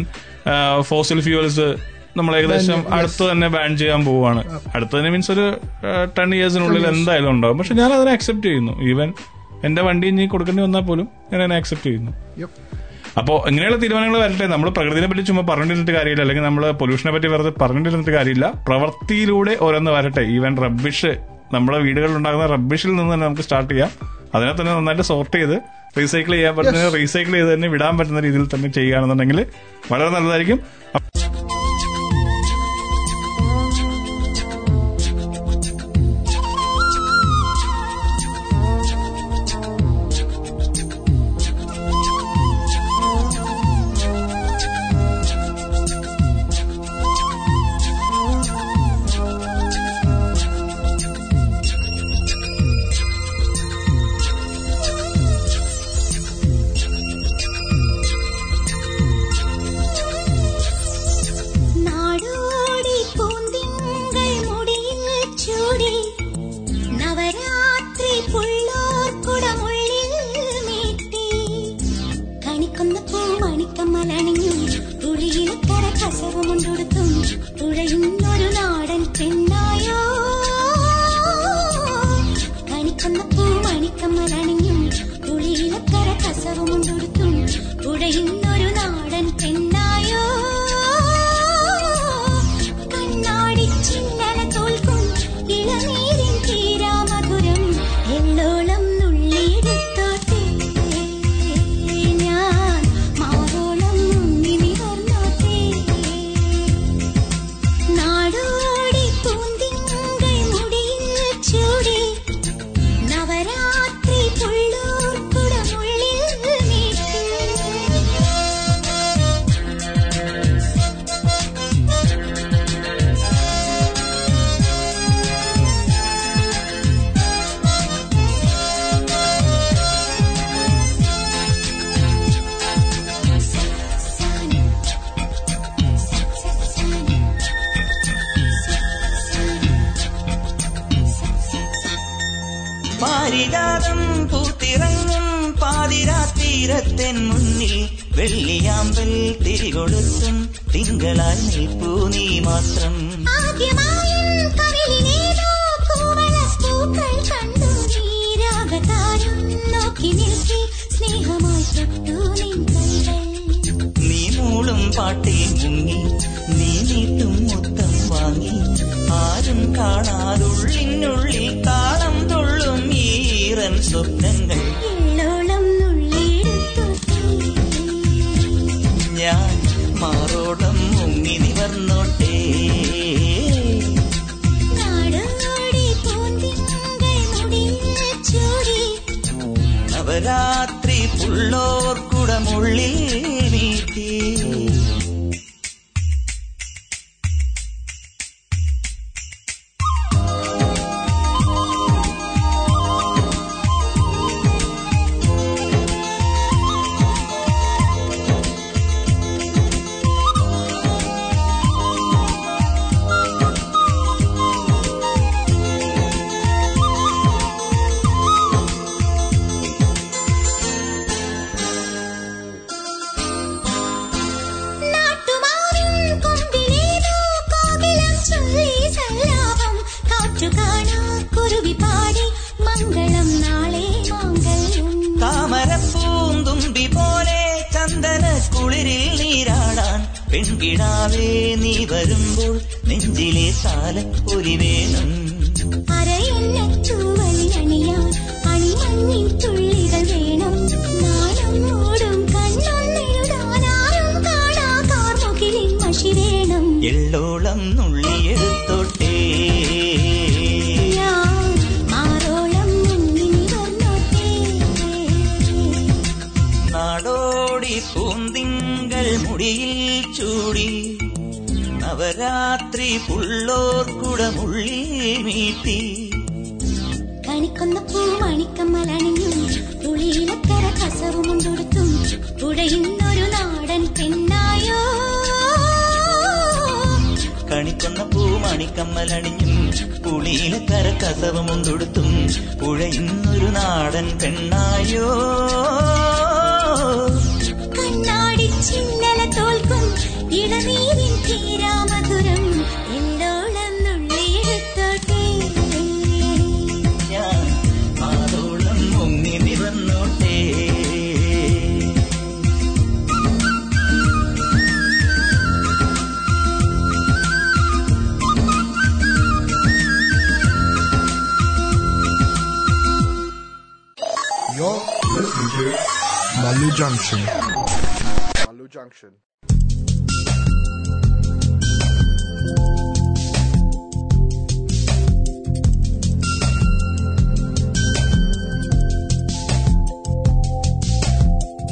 ഫോസിൽ ഫ്യൂവൽസ് നമ്മൾ ഏകദേശം അടുത്ത് തന്നെ ബാൻ ചെയ്യാൻ പോവുകയാണ്. അടുത്ത് തന്നെ മീൻസ് ഒരു ടെൻ ഇയേഴ്സിനുള്ളിൽ എന്തായാലും ഉണ്ടാവും. പക്ഷെ ഞാൻ അതിനെ അക്സെപ്റ്റ് ചെയ്യുന്നു. ഈവൻ എന്റെ വണ്ടി ഇനി കൊടുക്കേണ്ടി വന്നാൽ പോലും ഞാൻ അതിനെ അക്സെപ്റ്റ് ചെയ്യുന്നു. അപ്പോൾ ഇങ്ങനെയുള്ള തീരുമാനങ്ങൾ വരട്ടെ. നമ്മൾ പ്രകൃതിനെ പറ്റി ചുമ്മാ പറഞ്ഞിരുന്നിട്ട് കാര്യമില്ല. അല്ലെങ്കിൽ നമ്മൾ പൊല്യൂഷനെ പറ്റി വെറുതെ പറഞ്ഞിരുന്നിട്ട് കാര്യമില്ല. പ്രവൃത്തിയിലൂടെ ഓരോന്ന് വരട്ടെ. ഈവൻ റബ്ബിഷ് നമ്മുടെ വീടുകളിൽ ഉണ്ടാകുന്ന റബ്ബിഷിൽ നിന്ന് തന്നെ നമുക്ക് സ്റ്റാർട്ട് ചെയ്യാം. അതിനെ തന്നെ നന്നായിട്ട് സോർട്ട് ചെയ്ത് റീസൈക്കിൾ ചെയ്യാൻ പറ്റുന്ന റീസൈക്കിൾ ചെയ്ത് തന്നെ വിടാൻ പറ്റുന്ന രീതിയിൽ തന്നെ ചെയ്യുകയാണെന്നുണ്ടെങ്കിൽ വളരെ നല്ലതായിരിക്കും. സ്വപ്നങ്ങൾ ഞാൻ മാറോടം മുങ്ങി നിവർന്നോട്ടേ. നവരാത്രി കമ്മലണിഞ്ഞും പുളിയിലക്കര കസവം കൊടുത്തും പുഴയുന്നൊരു നാടൻ പെണ്ണായോ? കണ്ണാടി ചിന്നല തോൽക്കും ഇളനീരിൻ തീരാമധുരം Junction. Waterloo Junction.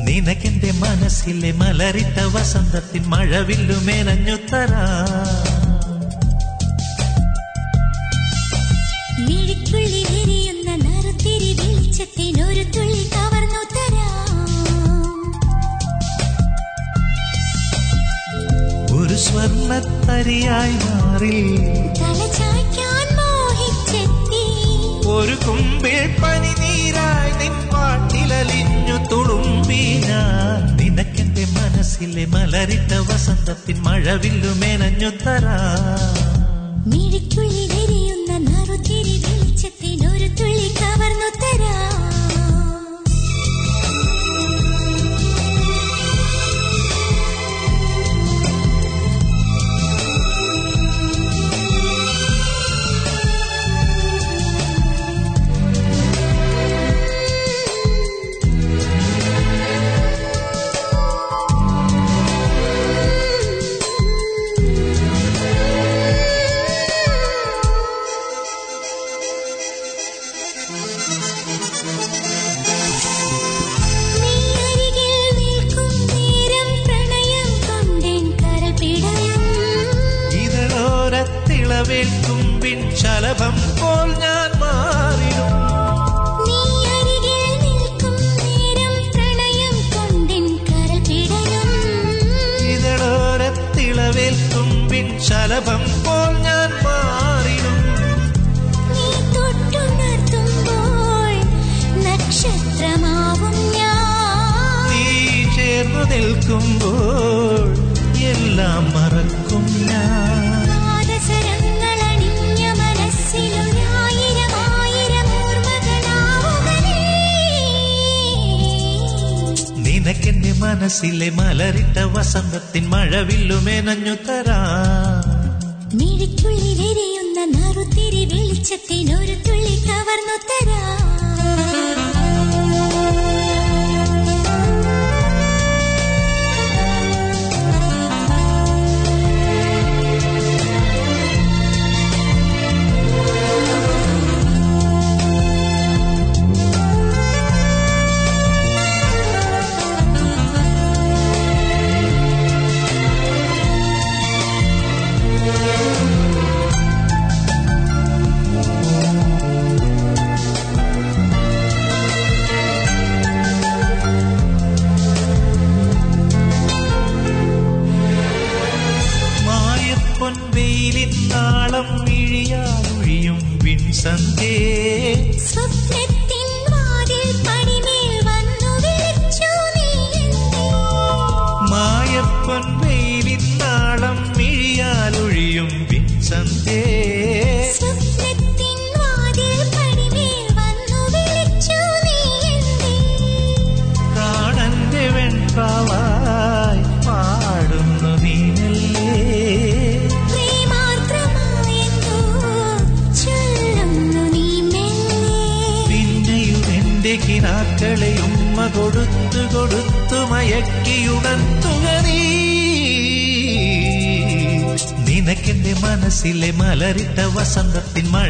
നിനക്കെന്റെ മനസ്സിലെ മലരിത്ത വസന്തത്തിൻ മഴവില്ലു മേനഞ്ഞുത്തരാ തലചായ്ക്കാനായി മാറി. ഒരു കുമ്പിൽ പനി നീരായി നിൻ പാട്ടിലലിഞ്ഞു തുളുമ്പി ഞാൻ. നിനക്കെന്റെ മനസ്സിലെ മലരിട്ട വസന്തത്തിൻ മഴവില്ലു മേനഞ്ഞു തരാ.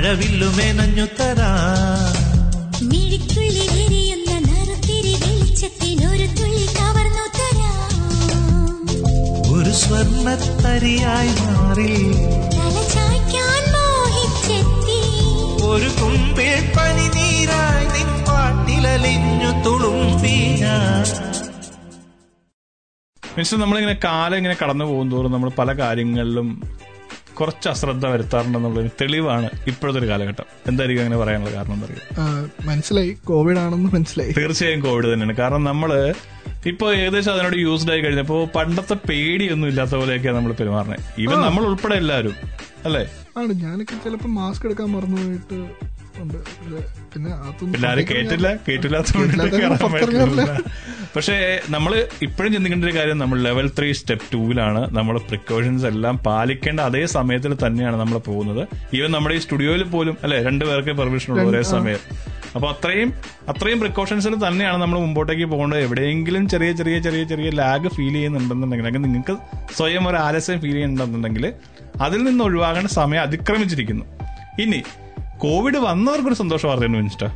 വസന്തത്തിൻ മഴവില്ലുമേനഞ്ഞു തരാ. മിഴിക്കുള്ളിലെരിയുന്ന നറുത്തിരി വെളിച്ചത്തിനൊരു തുള്ളി കവർന്നു തരാ. ഒരു സ്വർണത്തരിയായി മാറി. ഒരു കുമ്പിൾ പനിനീരായി നിൻ പാട്ടിലലിഞ്ഞു തുളുമ്പി ഞാൻ. മീൻസ് നമ്മളിങ്ങനെ കാലം ഇങ്ങനെ കടന്നു പോകും തോറും നമ്മൾ പല കാര്യങ്ങളിലും കുറച്ച് അശ്രദ്ധ വരുത്താറുണ്ടെന്നുള്ളൊരു തെളിവാണ് ഇപ്പോഴത്തെ ഒരു കാലഘട്ടം. എന്തായിരിക്കും അങ്ങനെ പറയാനുള്ള കാരണം എന്താ പറയുക മനസ്സിലായി. കോവിഡ് ആണെന്ന് മനസ്സിലായി. തീർച്ചയായും കോവിഡ് തന്നെയാണ്. കാരണം നമ്മൾ ഇപ്പൊ ഏകദേശം അതിനോട് യൂസ്ഡ് ആയി കഴിഞ്ഞപ്പോ പണ്ടത്തെ പേടിയൊന്നും ഇല്ലാത്ത പോലെയൊക്കെയാണ് നമ്മൾ പെരുമാറുന്നത് ഇവൻ നമ്മൾ ഉൾപ്പെടെ എല്ലാവരും അല്ലേ? ആണ്. ഞാനൊക്കെ ചിലപ്പോ മാസ്ക് എടുക്കാൻ മറന്നു പോയിട്ട് ഉണ്ട് പിന്നെ അതൊന്നും പിന്നെ ആരും കേട്ടില്ല. കേട്ടില്ലാത്തതുകൊണ്ട് പക്ഷേ നമ്മൾ ഇപ്പോഴും ചിന്തിക്കേണ്ട ഒരു കാര്യം നമ്മൾ ലെവൽ ത്രീ സ്റ്റെപ്പ് ടൂവിലാണ് നമ്മൾ പ്രിക്കോഷൻസ് എല്ലാം പാലിക്കേണ്ട അതേ സമയത്തിൽ തന്നെയാണ് നമ്മൾ പോകുന്നത്. ഈവൻ നമ്മുടെ ഈ സ്റ്റുഡിയോയിൽ പോലും അല്ലെ രണ്ടുപേർക്ക് പെർമിഷൻ ഉള്ളൂ ഒരേ. സമയം. അപ്പൊ അത്രയും അത്രയും പ്രിക്കോഷൻസിൽ തന്നെയാണ് നമ്മൾ മുമ്പോട്ടേക്ക് പോകേണ്ടത്. എവിടെയെങ്കിലും ചെറിയ ചെറിയ ചെറിയ ചെറിയ ലാഗ് ഫീൽ ചെയ്യുന്നുണ്ടെന്നുണ്ടെങ്കിൽ അല്ലെങ്കിൽ നിങ്ങൾക്ക് സ്വയം ഒരു ആലസ്യം ഫീൽ ചെയ്യുന്നുണ്ടെന്നുണ്ടെങ്കിൽ അതിൽ നിന്ന് ഒഴിവാകേണ്ട സമയം അതിക്രമിച്ചിരിക്കുന്നു. ഇനി കോവിഡ് വന്നവർക്കൊരു സന്തോഷ വാർത്തയുണ്ട് മിനിസ്റ്റർ.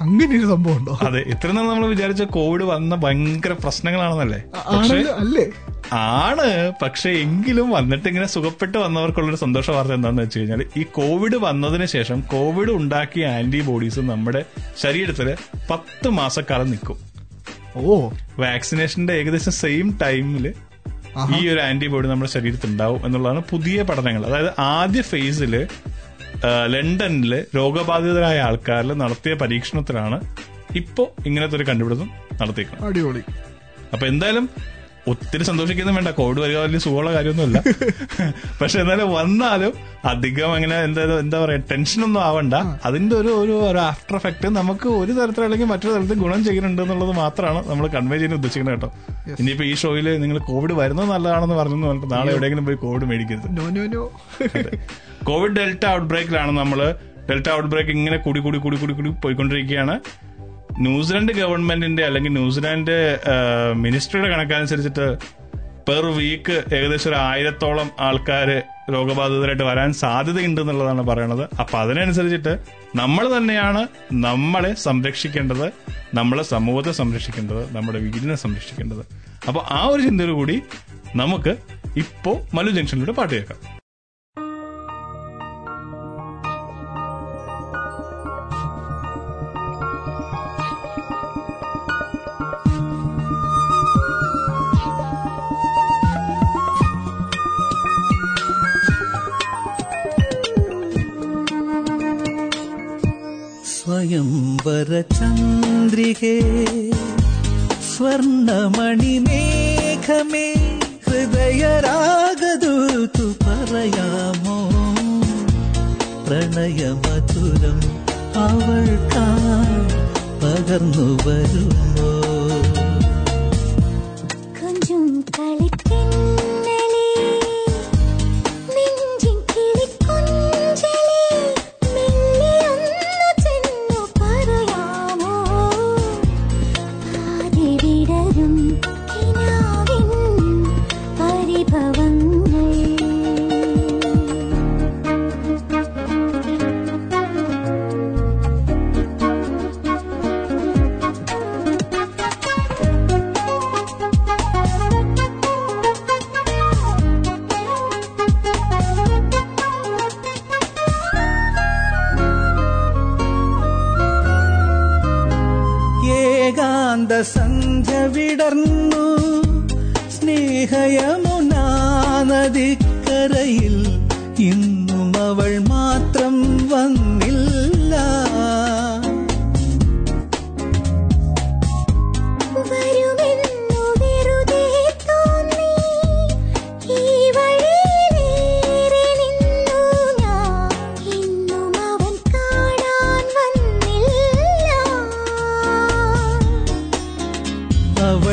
അങ്ങനെ ഒരു സംഭവം ഉണ്ടോ അതെ ഇത്ര നാൾ നമ്മൾ വിചാരിച്ച കോവിഡ് വന്ന ഭയങ്കര പ്രശ്നങ്ങളാണെന്നല്ലേ? അല്ലേ? ആണ് പക്ഷെ എങ്കിലും വന്നിട്ട് ഇങ്ങനെ സുഖപ്പെട്ട് വന്നവർക്കുള്ളൊരു സന്തോഷ വാർത്ത എന്താണെന്ന് വെച്ച് കഴിഞ്ഞാൽ ഈ കോവിഡ് വന്നതിന് ശേഷം കോവിഡ് ഉണ്ടാക്കിയ ആന്റിബോഡീസ് നമ്മുടെ ശരീരത്തിൽ പത്ത് മാസക്കാലം നിൽക്കും. ഓ. വാക്സിനേഷന്റെ ഏകദേശം സെയിം ടൈമിൽ ഈ ഒരു ആന്റിബോഡി നമ്മുടെ ശരീരത്തിൽ ഉണ്ടാവും എന്നുള്ളതാണ് പുതിയ പഠനങ്ങൾ. അതായത് ആദ്യ ഫേസിൽ ലണ്ടനിൽ രോഗബാധിതരായ ആൾക്കാരിൽ നടത്തിയ പരീക്ഷണത്തിലാണ് ഇപ്പോ ഇങ്ങനത്തെ ഒരു കണ്ടുപിടുത്തം നടത്തിയിരിക്കുന്നത് അടിപൊളി. അപ്പൊ എന്തായാലും ഒത്തിരി സന്തോഷിക്കുന്നു വേണ്ട. കോവിഡ് വരിക വലിയ സുഖമുള്ള കാര്യമൊന്നുമല്ല. പക്ഷെ എന്നാലും വന്നാലും അധികം അങ്ങനെ എന്താ എന്താ പറയാ ടെൻഷനൊന്നും ആവണ്ട. അതിന്റെ ഒരു ഒരു ആഫ്റ്റർ എഫക്ട് നമുക്ക് ഒരു തരത്തിൽ അല്ലെങ്കിൽ മറ്റൊരു തരത്തിൽ ഗുണം ചെയ്യുന്നുണ്ട് എന്നുള്ളത് മാത്രമാണ് നമ്മൾ കൺവേ ചെയ്യാൻ ഉദ്ദേശിക്കുന്നത് കേട്ടോ. ഇനിയിപ്പോ ഈ ഷോയിൽ നിങ്ങൾ കോവിഡ് വരുന്നത് നല്ലതാണെന്ന് പറഞ്ഞു പറഞ്ഞിട്ട് നാളെ എവിടെയെങ്കിലും പോയി കോവിഡ് മേടിക്കരുത്. കോവിഡ് ഡെൽറ്റ ഔട്ട് ബ്രേക്കിലാണ് നമ്മൾ ഡെൽറ്റ ഔട്ട് ബ്രേക്ക് ഇങ്ങനെ കൂടി കൂടി കൂടി കൂടി കൂടി പോയിക്കൊണ്ടിരിക്കുകയാണ്. ന്യൂസിലാൻഡ് ഗവൺമെന്റിന്റെ അല്ലെങ്കിൽ ന്യൂസിലാൻഡ് മിനിസ്ട്രിയുടെ കണക്കനുസരിച്ചിട്ട് പെർ വീക്ക് ഏകദേശം ഒരു ആയിരത്തോളം ആൾക്കാര് രോഗബാധിതരായിട്ട് വരാൻ സാധ്യതയുണ്ട് എന്നുള്ളതാണ് പറയണത്. അപ്പൊ അതിനനുസരിച്ചിട്ട് നമ്മൾ തന്നെയാണ് നമ്മളെ സംരക്ഷിക്കേണ്ടത് നമ്മളെ സമൂഹത്തെ സംരക്ഷിക്കേണ്ടത് നമ്മുടെ വീടിനെ സംരക്ഷിക്കേണ്ടത്. അപ്പൊ ആ ഒരു ചിന്തയോടുകൂടി നമുക്ക് ഇപ്പോ മലു ജംഗ്ഷനിലൂടെ പാട്ട് കേൾക്കാം. വരചന്ദ്രികേ സ്വർണമണിമേഘമേ ഹൃദയരാഗദൂതു പറയാമോ? പ്രണയമധുരം അവൾക്കാ പകർന്നു വരുമോ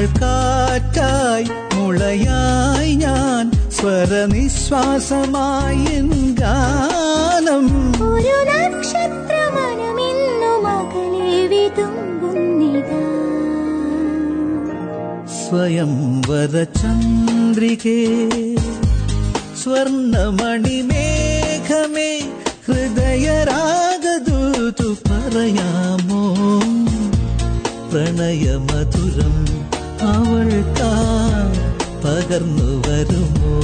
അവൾ കാറ്റായി മുളയായി ഞാൻ സ്വരനിശ്വാസമായി ഗാനം. ഒരു നക്ഷത്രമനമിന്നും അകലെ വിതുമ്പുന്നിതാ. സ്വയം വരചന്ദ്രികേ സ്വർണമണിമേഘമേ ഹൃദയരാഗദൂതു പറയാമോ? പ്രണയമധുരം അവൾക്കാ പകർന്നു വരുമോ?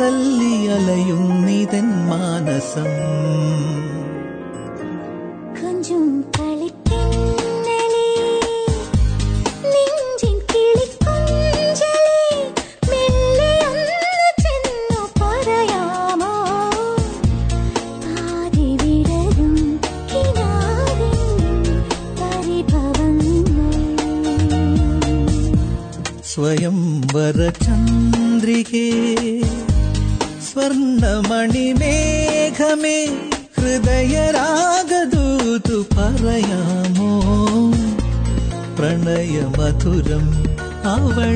തല്ലി മാനസം.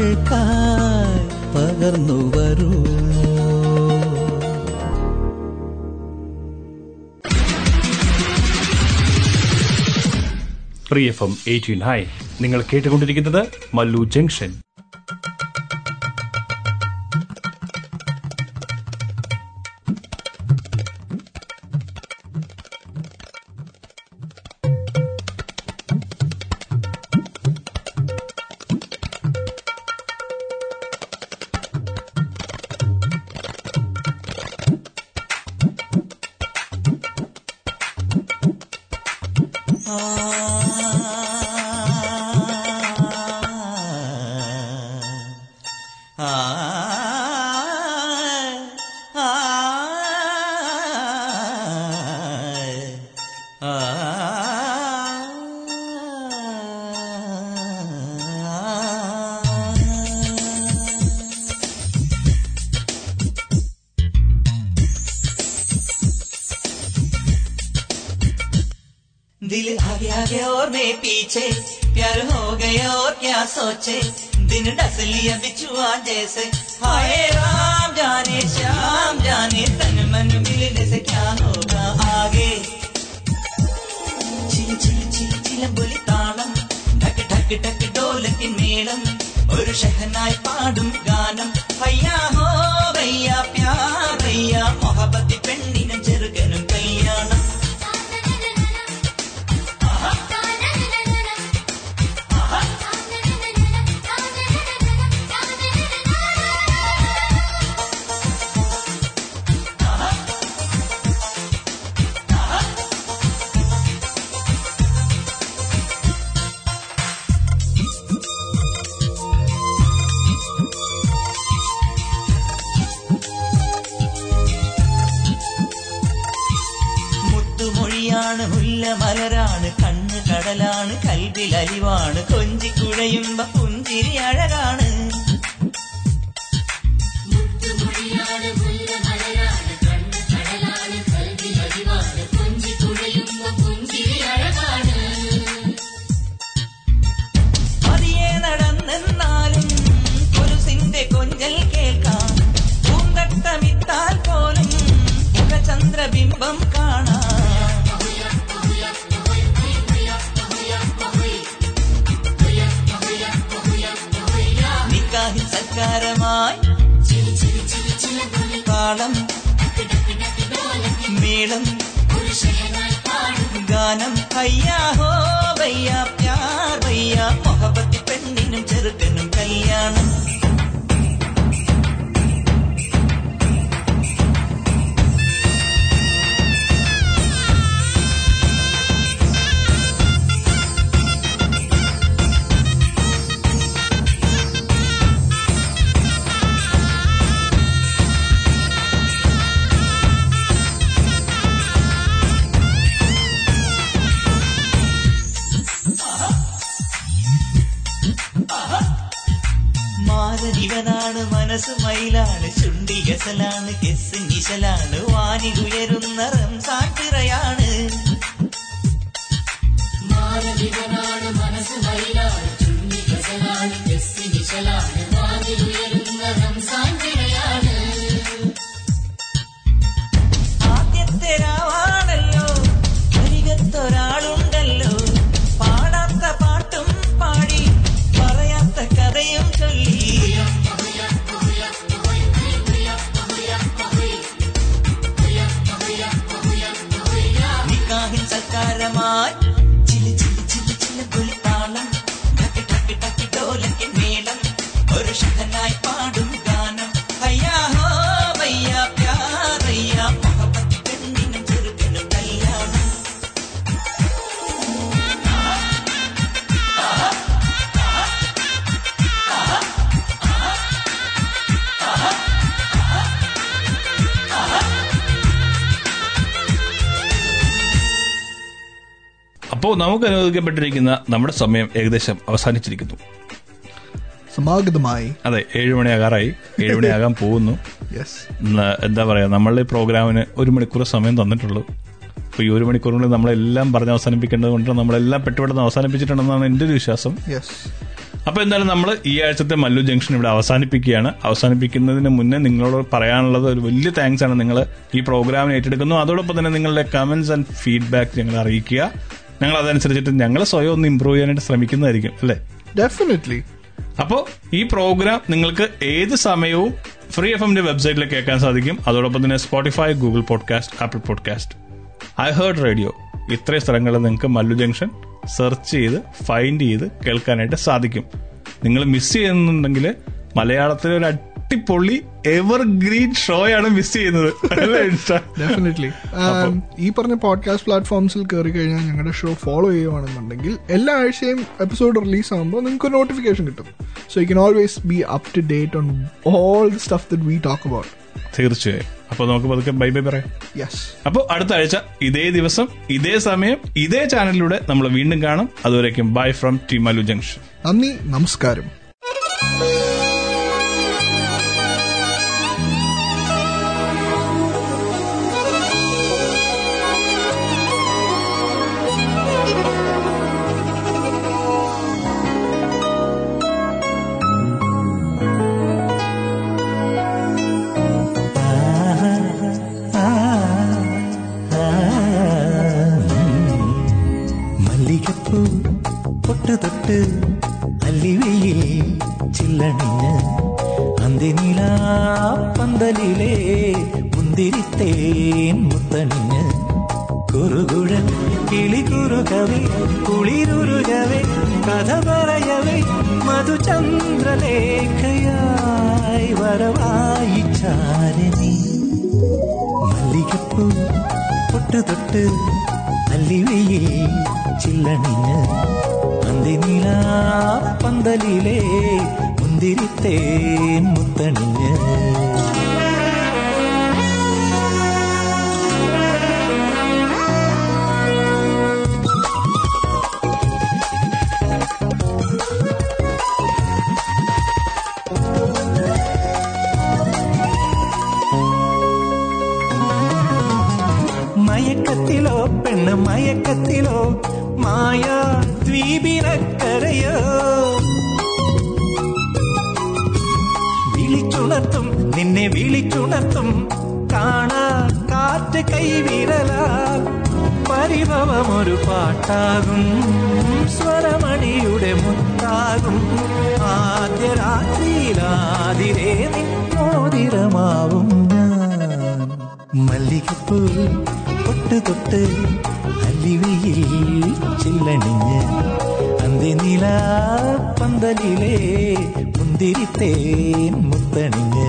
അവൾക്കായി പകർന്നു വരൂ. പ്രിയ എഫ് എയ്റ്റീൻ ഹൈ നിങ്ങൾ കേട്ടുകൊണ്ടിരിക്കുന്നത് മല്ലു ജംഗ്ഷൻ. आगे और मैं पीछे, प्यार हो गए और क्या सोचे? दिन डस लिया बिछुआ जैसे। हाय राम जाने, श्याम जाने, तन मन मिलने से क्या होगा आगे? चिल चिल चिल चिल बोली ताड़म ढक ढक ढक डोल की मेड़म और शहनाई पाडुम गानम। भैया हो, भैया प्यार, भैया मोहब्बत पिंड കടലാണ് മേളം. ഗാനം അയ്യാ ഹോ വയ്യ പ്യാർ വയ്യ മൊഹബത്തി പെണ്ണിനും ചെറുക്കനും കല്യാണം. മയിലാണ് ചുണ്ടി ഗസലാണ് കെസ് നിശലാണ് വാനിലുയരുന്ന റംസാൻ പിറയാണ് മാനവികനാണ് മനസ്സ് മയിലാണ് ചുണ്ടി ഗസലാണ് കെസ്സി നിശലാണ് വാനിലുയരുന്ന റംസാൻ തിരയാണ് ആദ്യത്തെ രാവാണല്ലോ അരികത്തൊരാളുണ്ടല്ലോ അപ്പോൾ നമുക്ക് അനുവദിക്കപ്പെട്ടിരിക്കുന്ന നമ്മുടെ സമയം ഏകദേശം അവസാനിച്ചിരിക്കുന്നു. സമാഗതമായി. അതെ ഏഴ് മണിയാകാറായി. ഏഴ് മണിയാകാൻ പോകുന്നു. എന്താ പറയാ നമ്മളുടെ ഈ പ്രോഗ്രാമിന് ഒരു മണിക്കൂർ സമയം തന്നിട്ടുള്ളൂ. അപ്പൊ ഈ ഒരു മണിക്കൂറിനുള്ളിൽ നമ്മളെല്ലാം പറഞ്ഞ് അവസാനിപ്പിക്കേണ്ടത് കൊണ്ട് നമ്മളെല്ലാം പെട്ടുപെട്ടെന്ന് അവസാനിപ്പിച്ചിട്ടുണ്ടെന്നാണ് എന്റെ ഒരു വിശ്വാസം. യെസ് അപ്പൊ എന്തായാലും നമ്മൾ ഈ ആഴ്ചത്തെ മല്ലു ജംഗ്ഷൻ ഇവിടെ അവസാനിപ്പിക്കുകയാണ്. അവസാനിപ്പിക്കുന്നതിന് മുന്നേ നിങ്ങളോട് പറയാനുള്ളത് ഒരു വലിയ താങ്ക്സ് ആണ് നിങ്ങൾ ഈ പ്രോഗ്രാമിന് ഏറ്റെടുക്കുന്നു. അതോടൊപ്പം തന്നെ നിങ്ങളുടെ കമന്റ്സ് ആൻഡ് ഫീഡ്ബാക്ക് ഞങ്ങൾ അറിയിക്കുക. ഞങ്ങൾ അതനുസരിച്ചിട്ട് ഞങ്ങൾ സ്വയം ഒന്ന് ഇമ്പ്രൂവ് ചെയ്യാനായിട്ട് ശ്രമിക്കുന്നതായിരിക്കും അല്ലേ? ഡെഫിനറ്റ്ലി അപ്പോ ഈ പ്രോഗ്രാം നിങ്ങൾക്ക് ഏത് സമയവും ഫ്രീ എഫ് എമ്മിന്റെ വെബ്സൈറ്റിൽ കേൾക്കാൻ സാധിക്കും. അതോടൊപ്പം തന്നെ Spotify Google podcast Apple podcast I Heart Radio ഇത്രയും സ്ഥലങ്ങളിൽ നിങ്ങൾക്ക് മല്ലു ജംഗ്ഷൻ സെർച്ച് ചെയ്ത് ഫൈൻഡ് ചെയ്ത് കേൾക്കാനായിട്ട് സാധിക്കും. നിങ്ങൾ മിസ് ചെയ്യുന്നുണ്ടെങ്കിൽ മലയാളത്തിലെ ഒരു അടിപൊളി എവർ ഗ്രീൻ ആണ് മിസ് ചെയ്യുന്നത്. ഡെഫിനറ്റ്ലി ഈ പറഞ്ഞ പോഡ്കാസ്റ്റ് പ്ലാറ്റ്ഫോംസിൽ കയറി കഴിഞ്ഞാൽ ഞങ്ങളുടെ ഷോ ഫോളോ ചെയ്യുവാണെന്നുണ്ടെങ്കിൽ എല്ലാ ആഴ്ചയും എപ്പിസോഡ് റിലീസ് ആകുമ്പോൾ നിങ്ങൾക്ക് ഒരു നോട്ടിഫിക്കേഷൻ കിട്ടും. So you can always be up to date on all the stuff that we talk about തീർച്ചയായും. അപ്പൊ നമുക്ക് പതുക്കെ ബൈ ബൈ പറയാം. യെസ് അപ്പോൾ അടുത്ത ആഴ്ച ഇതേ ദിവസം ഇതേ സമയം ഇതേ ചാനലിലൂടെ നമ്മൾ വീണ്ടും കാണും. അതുവരേക്കും bye from the Mallu junction നന്ദി നമസ്കാരം. അല്ലിവയിൽ ചില്ലണിഞ്ഞ് അന്തിനില പന്തലിലെ മുന്തിരിത്തേൻ മുത്തണിഞ്ഞ്. കുറുകുഴൽ കിളി കുറുകവേ കുളിരുരുകവേ കഥ പറയവേ മധുചന്ദ്രലേഖയായി വരവായി ചാരണി മല്ലികപ്പൂ പൊട്ടുതൊട്ട് അല്ലിവയിൽ ചില്ലണിഞ്ഞ് അന്തിനില പന്തലിലെ മുന്തിരിത്തേൻ മുത്തണിഞ്ഞ് മയക്കത്തിലോ പെണ്ണ് മയക്കത്തിലോ മായ ദ്വീപിനക്കരയോ കൈവിരലാൽ പരിഭവമൊരു പാട്ടാകും. സ്വരമണിയുടെ മുത്താകും. ആദ്യ രാത്രിയിലാതിരേ നിന്നോതിരമാവും ഞാൻ. മല്ലികപ്പൂ തൊട്ട് തൊട്ട് അല്ലിവയിൽ ചില്ലണിഞ്ഞ് അന്തിനില പന്തലിലെ മുന്തിരിത്തേൻ മുത്തണിഞ്ഞ്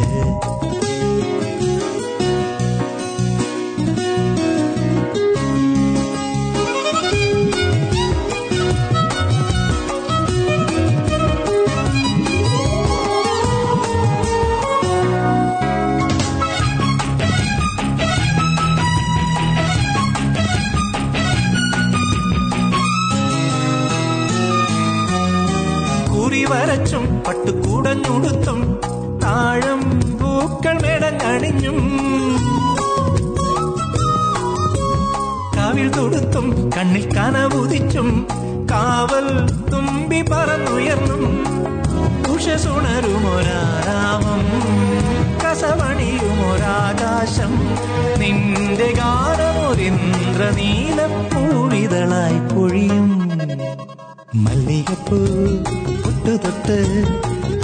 തൊട്ട്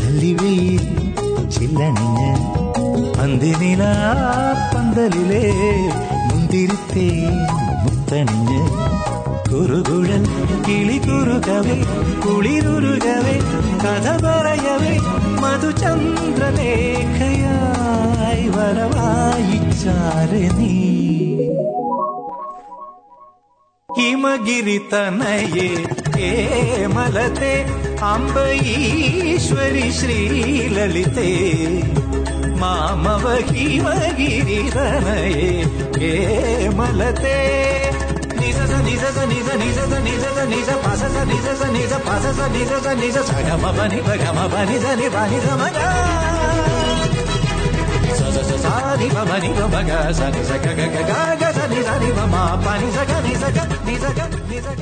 അല്ലിവയിൽ ചില്ലണിഞ്ഞ് പന്തിനില പന്തലിലെ മുന്തിരിത്തേ മുത്തണിഞ്ഞ് കുറുകുഴൽ കിളി കുറുകവേ കുളിരുരുകവേ കഥ പറയവേ മധുചന്ദ്രലേഖയായി വരവായി നീ. ഹിമഗിരി തനയെ കേമലത്തെ അംബ ಅಂಬಯೀಶ್ವರಿ ಶ್ರೀ ಲಲಿತೆ ಮಾಮವಗಿರಿಧನಯೇ ಹೇ ಮಲತೆ నిజస నిజస నిజ నిజస నిజస నిజ పసస నిజస నిజ పసస నిజస నిజ సగమ బని భగమ బని ధని బని ధమగ సస సాని బని బగ సని సగ గగ గగ సని సని బమా పని సగ నిసగ నిసగ నిసగ